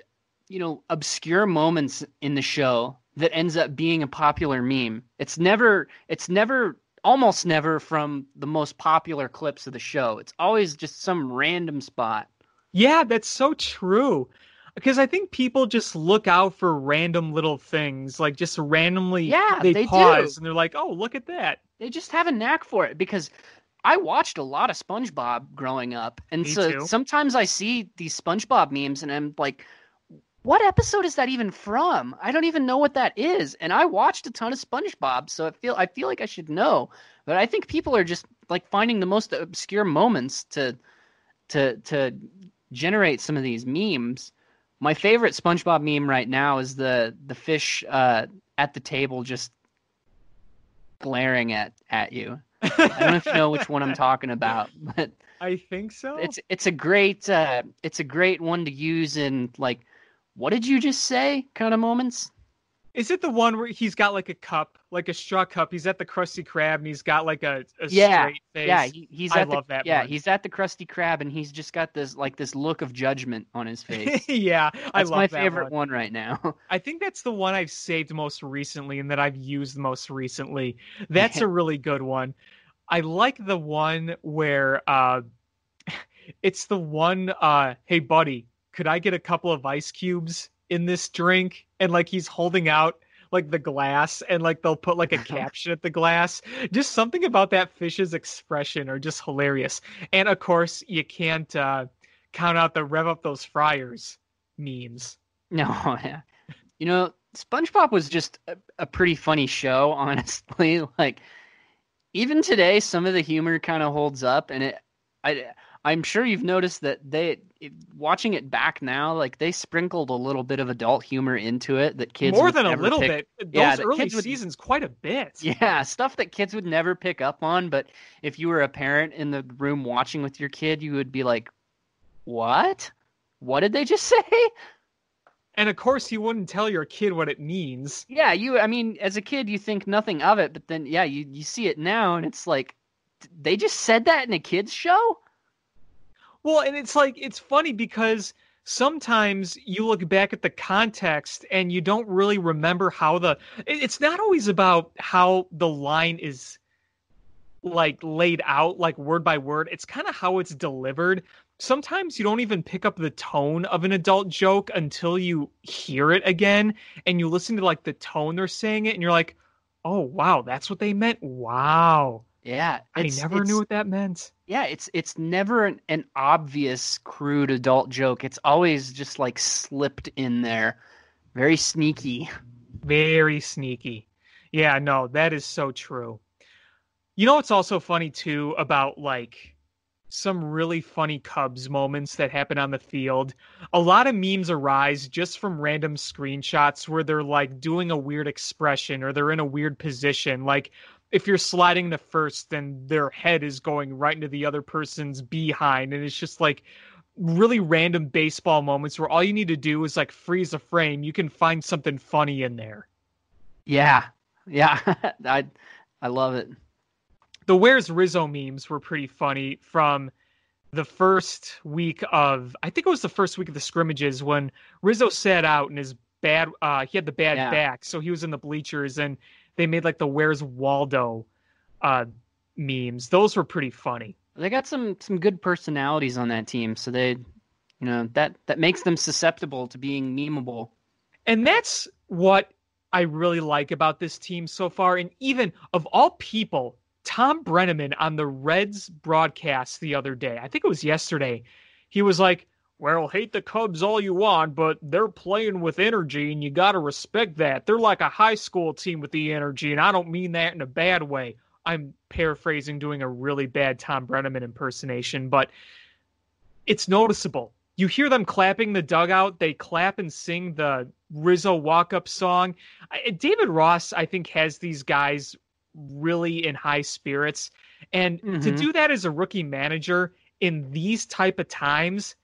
you know obscure moments in the show that ends up being a popular meme. It's never it's never almost never from the most popular clips of the show. It's always just some random spot.
Yeah, that's so true because I think people just look out for random little things, like just randomly.
Yeah,
they,
they
pause
do.
and they're like, "Oh, look at that."
They just have a knack for it because I watched a lot of SpongeBob growing up, and
Me
so
too.
sometimes I see these SpongeBob memes, and I'm like, "What episode is that even from? I don't even know what that is." And I watched a ton of SpongeBob, so I feel I feel like I should know, but I think people are just like finding the most obscure moments to to to generate some of these memes My favorite SpongeBob meme right now is the the fish uh, at the table just glaring at at you. I don't know if you know which one I'm talking about, but
I think so.
it's it's a great uh, it's a great one to use in like what did you just say kind of moments.
Is it the one where he's got like a cup, like a straw cup? He's at the Krusty Krab and he's got like a, a
Yeah,
straight face.
Yeah, he, he's
I
at
love
the,
that
Yeah,
one.
he's at the Krusty Krab and he's just got this like this look of judgment on his face.
yeah, I
That's
love
my
that
favorite
one.
one right now.
I think that's the one I've saved most recently and that I've used most recently. That's a really good one. I like the one where uh it's the one uh hey buddy, could I get a couple of ice cubes in this drink? And like he's holding out like the glass and like they'll put like a caption at the glass. Just something about that fish's expression are just hilarious. And of course, you can't uh count out the rev up those fryers memes.
No, yeah. You know, SpongeBob was just a, a pretty funny show, honestly. Like even today some of the humor kind of holds up and it I I'm sure you've noticed that they it, watching it back now like they sprinkled a little bit of adult humor into it that kids
more than a little
pick-
bit. Those
Yeah,
early
kids would-
seasons, quite a bit.
Yeah, stuff that kids would never pick up on, but if you were a parent in the room watching with your kid, you would be like, "What? What did they just say?"
And of course, you wouldn't tell your kid what it means.
Yeah, you. I mean, as a kid, you think nothing of it, but then, yeah, you you see it now, and it's like, they just said that in a kids show.
Well, and it's like it's funny because sometimes you look back at the context and you don't really remember how the. It's not always about how the line is like laid out, like word by word. It's kind of how it's delivered. Sometimes you don't even pick up the tone of an adult joke until you hear it again and you listen to like the tone they're saying it and you're like, oh wow, that's what they meant. Wow.
Yeah,
I never knew what that meant.
Yeah, it's it's never an, an obvious crude adult joke. It's always just like slipped in there, very sneaky.
Very sneaky. Yeah, no, that is so true. You know what's also funny too about like some really funny Cubs moments that happen on the field? A lot of memes arise just from random screenshots where they're like doing a weird expression or they're in a weird position. Like if you're sliding the first, then their head is going right into the other person's behind. And it's just like really random baseball moments where all you need to do is like freeze a frame. You can find something funny in there.
Yeah, yeah, I I love it.
the Where's Rizzo memes were pretty funny from the first week of I think it was the first week of the scrimmages when Rizzo sat out and his bad uh he had the bad
Yeah.
back, so he was in the bleachers and they made like the Where's Waldo uh memes. Those were pretty funny.
They got some some good personalities on that team, so they, you know, that that makes them susceptible to being memeable.
And that's what I really like about this team so far. And even of all people, Thom Brennaman on the Reds broadcast the other day, I think it was yesterday, he was like, Well, hate the Cubs all you want, but they're playing with energy and you got to respect that. They're like a high school team with the energy, and I don't mean that in a bad way. I'm paraphrasing, doing a really bad Thom Brennaman impersonation, but it's noticeable. You hear them clapping the dugout, they clap and sing the Rizzo walk up song. I, David Ross, I think, has these guys really in high spirits. And to
Mhm.
do that as a rookie manager in these type of times,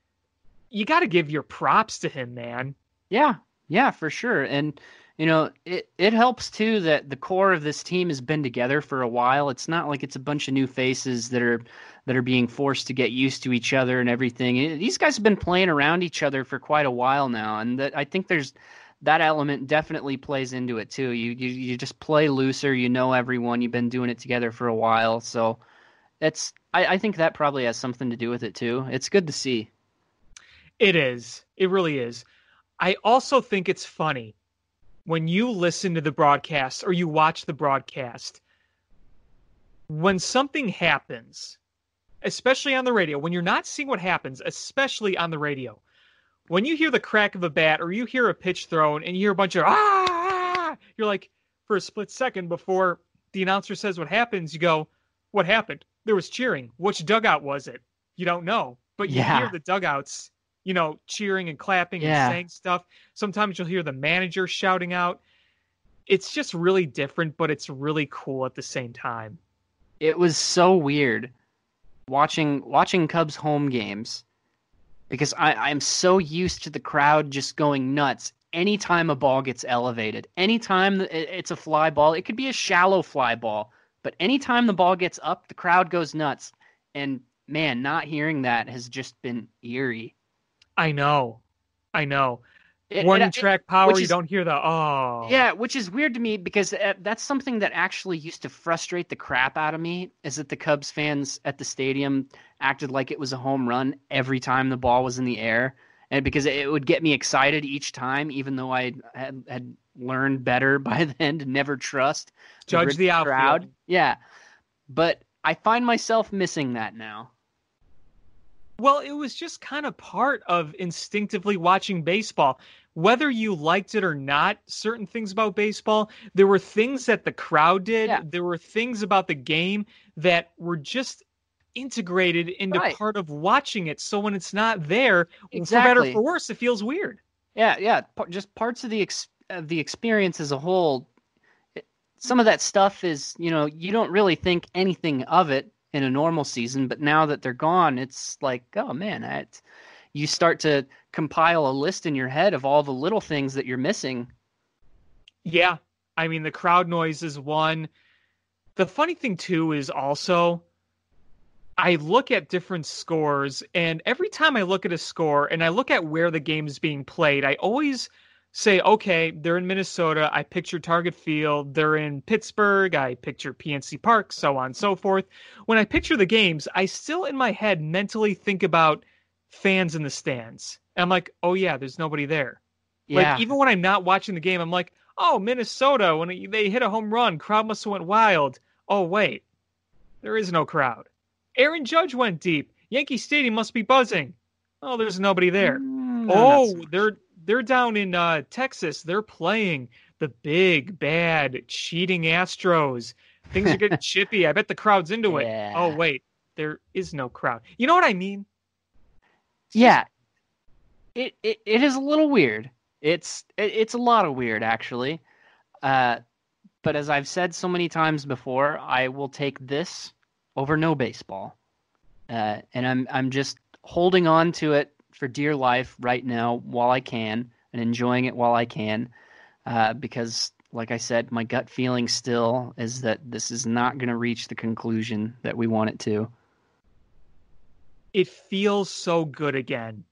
you got to give your props to him, man.
Yeah, yeah, for sure. And you know, it it helps too that the core of this team has been together for a while. It's not like it's a bunch of new faces that are that are being forced to get used to each other and everything. These guys have been playing around each other for quite a while now, and that I think there's that element definitely plays into it too. You you you just play looser, you know everyone, you've been doing it together for a while, so it's I, I think that probably has something to do with it too. It's good to see.
It is. It really is. I also think it's funny when you listen to the broadcast or you watch the broadcast. When something happens, especially on the radio, when you're not seeing what happens, especially on the radio, when you hear the crack of a bat or you hear a pitch thrown and you hear a bunch of ah, you're like, for a split second before the announcer says what happens, you go, What happened? There was cheering. Which dugout was it? You don't know. But you
Yeah.
hear the dugouts you know, cheering and clapping
Yeah.
and saying stuff. Sometimes you'll hear the manager shouting out. It's just really different, but it's really cool at the same time.
it was so weird watching watching Cubs home games because I, I'm so used to the crowd just going nuts anytime a ball gets elevated. Anytime it's a fly ball, it could be a shallow fly ball, but anytime the ball gets up, the crowd goes nuts. And man, not hearing that has just been eerie.
I know. I know.
It-
One
it-
track power,
which
you don't hear the oh.
Yeah, which is weird to me because uh, that's something that actually used to frustrate the crap out of me. Is that the Cubs fans at the stadium acted like it was a home run every time the ball was in the air, and because it would get me excited each time, even though I had had learned better by then to never trust
Judge the outfield.
crowd. Yeah, but I find myself missing that now.
Well, it was just kind of part of instinctively watching baseball. Whether you liked it or not, certain things about baseball, there were things that the crowd did,
Yeah.
there were things about the game that were just integrated into
Right.
part of watching it. So when it's not there, for better or for worse, it feels weird.
Yeah, yeah, just parts of the ex- of the experience as a whole. it- Some of that stuff is, you know, you don't really think anything of it in a normal season, but now that they're gone, it's like, oh man, it's, you start to compile a list in your head of all the little things that you're missing.
Yeah. I mean, the crowd noise is one. The funny thing, too, is also I look at different scores, and every time I look at a score and I look at where the game is being played, I always say, okay, they're in Minnesota. I picture Target Field. They're in Pittsburgh. I picture PNC Park, so on and so forth. When I picture the games, I still in my head mentally think about fans in the stands. And I'm like, oh, yeah, there's nobody there.
Yeah,
Like even when I'm not watching the game, I'm like, oh, Minnesota when they hit a home run, crowd must have went wild. Oh wait, there is no crowd. Aaron Judge went deep. Yankee Stadium must be buzzing. Oh, there's nobody there.
Mm, no,
oh, they're they're down in uh, Texas. They're playing the big bad cheating Astros. Things are getting chippy. I bet the crowd's into it.
Yeah.
Oh wait, there is no crowd. You know what I mean?
Yeah, it, it it is a little weird. It's it, it's a lot of weird actually. Uh, but as I've said so many times before, I will take this over no baseball. Uh, and I'm I'm just holding on to it for dear life right now while I can and enjoying it while I can. Uh, because like I said, my gut feeling still is that this is not going to reach the conclusion that we want it to.
It feels so good again.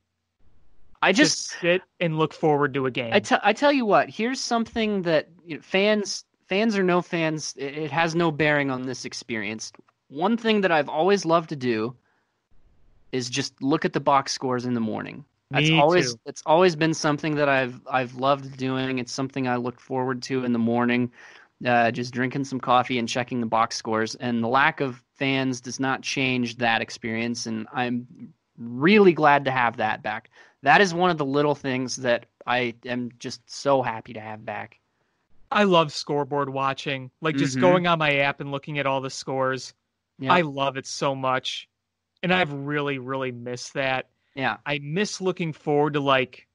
I
Just
just
sit and look forward to a game.
I tell tell you what. Here's something that you know, fans, fans or no fans, it, it has no bearing on this experience. One thing that I've always loved to do is just look at the box scores in the morning. That's
Me
always
too.
it's always been something that I've I've loved doing. It's something I look forward to in the morning. Uh, just drinking some coffee and checking the box scores. And the lack of fans does not change that experience. And I'm really glad to have that back. That is one of the little things that I am just so happy to have back.
I love scoreboard watching, like just
Mhm.
going on my app and looking at all the scores.
Yeah.
I love it so much. And I've really, really missed that.
yeah.
I miss looking forward to like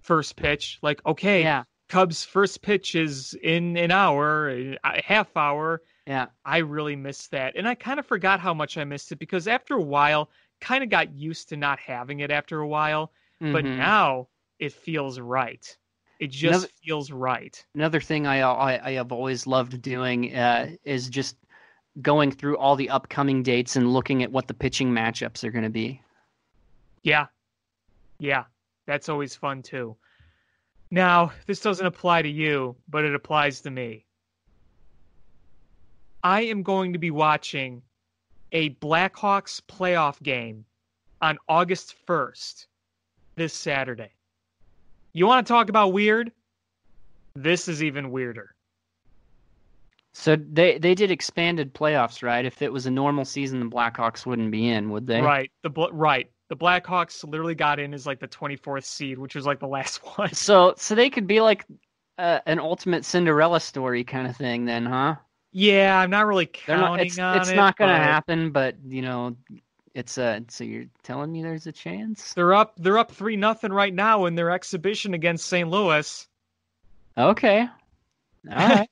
first pitch. Like, okay,
Yeah.
Cubs first pitch is in an hour, a half hour.
Yeah.
I really missed that. And I kind of forgot how much I missed it because after a while, kind of got used to not having it after a while. But
Mhm.
now it feels right. It just
Another-
feels right.
Another thing I, I I have always loved doing uh, is just going through all the upcoming dates and looking at what the pitching matchups are going to be.
Yeah. Yeah. That's always fun too. Now, this doesn't apply to you, but it applies to me. I am going to be watching a Blackhawks playoff game on August 1st this Saturday. You want to talk about weird? This is even weirder.
So they they did expanded playoffs, right? If it was a normal season, the Blackhawks wouldn't be in, would they?
Right. The right. The Blackhawks literally got in as like the 24th seed, which was like the last one.
So so they could be like uh, an ultimate Cinderella story kind of thing, then, huh?
Yeah, I'm not really counting
not. It's,
on
it's
it.
not going to
but-
happen, but you know, It's uh so you're telling me there's a chance?
They're up they're up 3 nothing right now in their exhibition against St. Louis.
Okay. All right.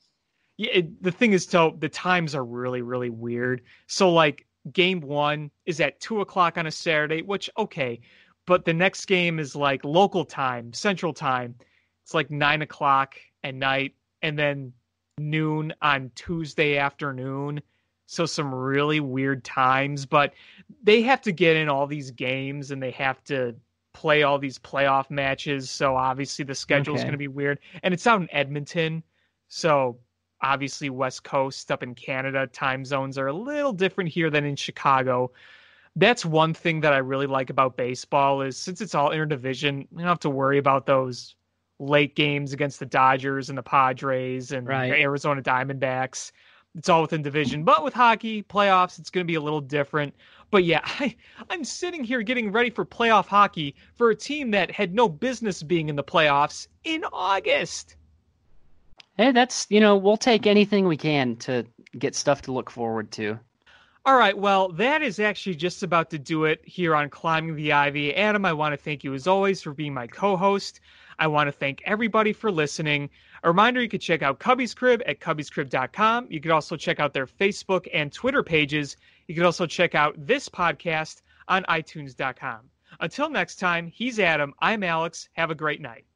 Yeah, it, the thing is, so the times are really, really weird. So, like, game one is at two o'clock on a Saturday, which, okay, but the next game is like local time, central time. It's like nine o'clock at night, and then noon on Tuesday afternoon. So, some really weird times, but they have to get in all these games and they have to play all these playoff matches. So, obviously, the schedule is
Okay.
going to be weird. And it's out in Edmonton. So, obviously west coast up in canada time zones are a little different here than in chicago. That's one thing that i really like about baseball is since it's all interdivision you don't have to worry about those late games against the dodgers and the padres and
Right.
the arizona diamondbacks. It's all within division but with hockey playoffs it's going to be a little different. But yeah I, i'm sitting here getting ready for playoff hockey for a team that had no business being in the playoffs in august
Hey, that's you know, we'll take anything we can to get stuff to look forward to.
All right, well, that is actually just about to do it here on Climbing the Ivy. Adam, I want to thank you as always for being my co host. I want to thank everybody for listening. A reminder you could check out Cubby's Crib at cubbyscrib.com. You could also check out their Facebook and Twitter pages. You could also check out this podcast on iTunes.com. Until next time, he's Adam. I'm Alex. Have a great night.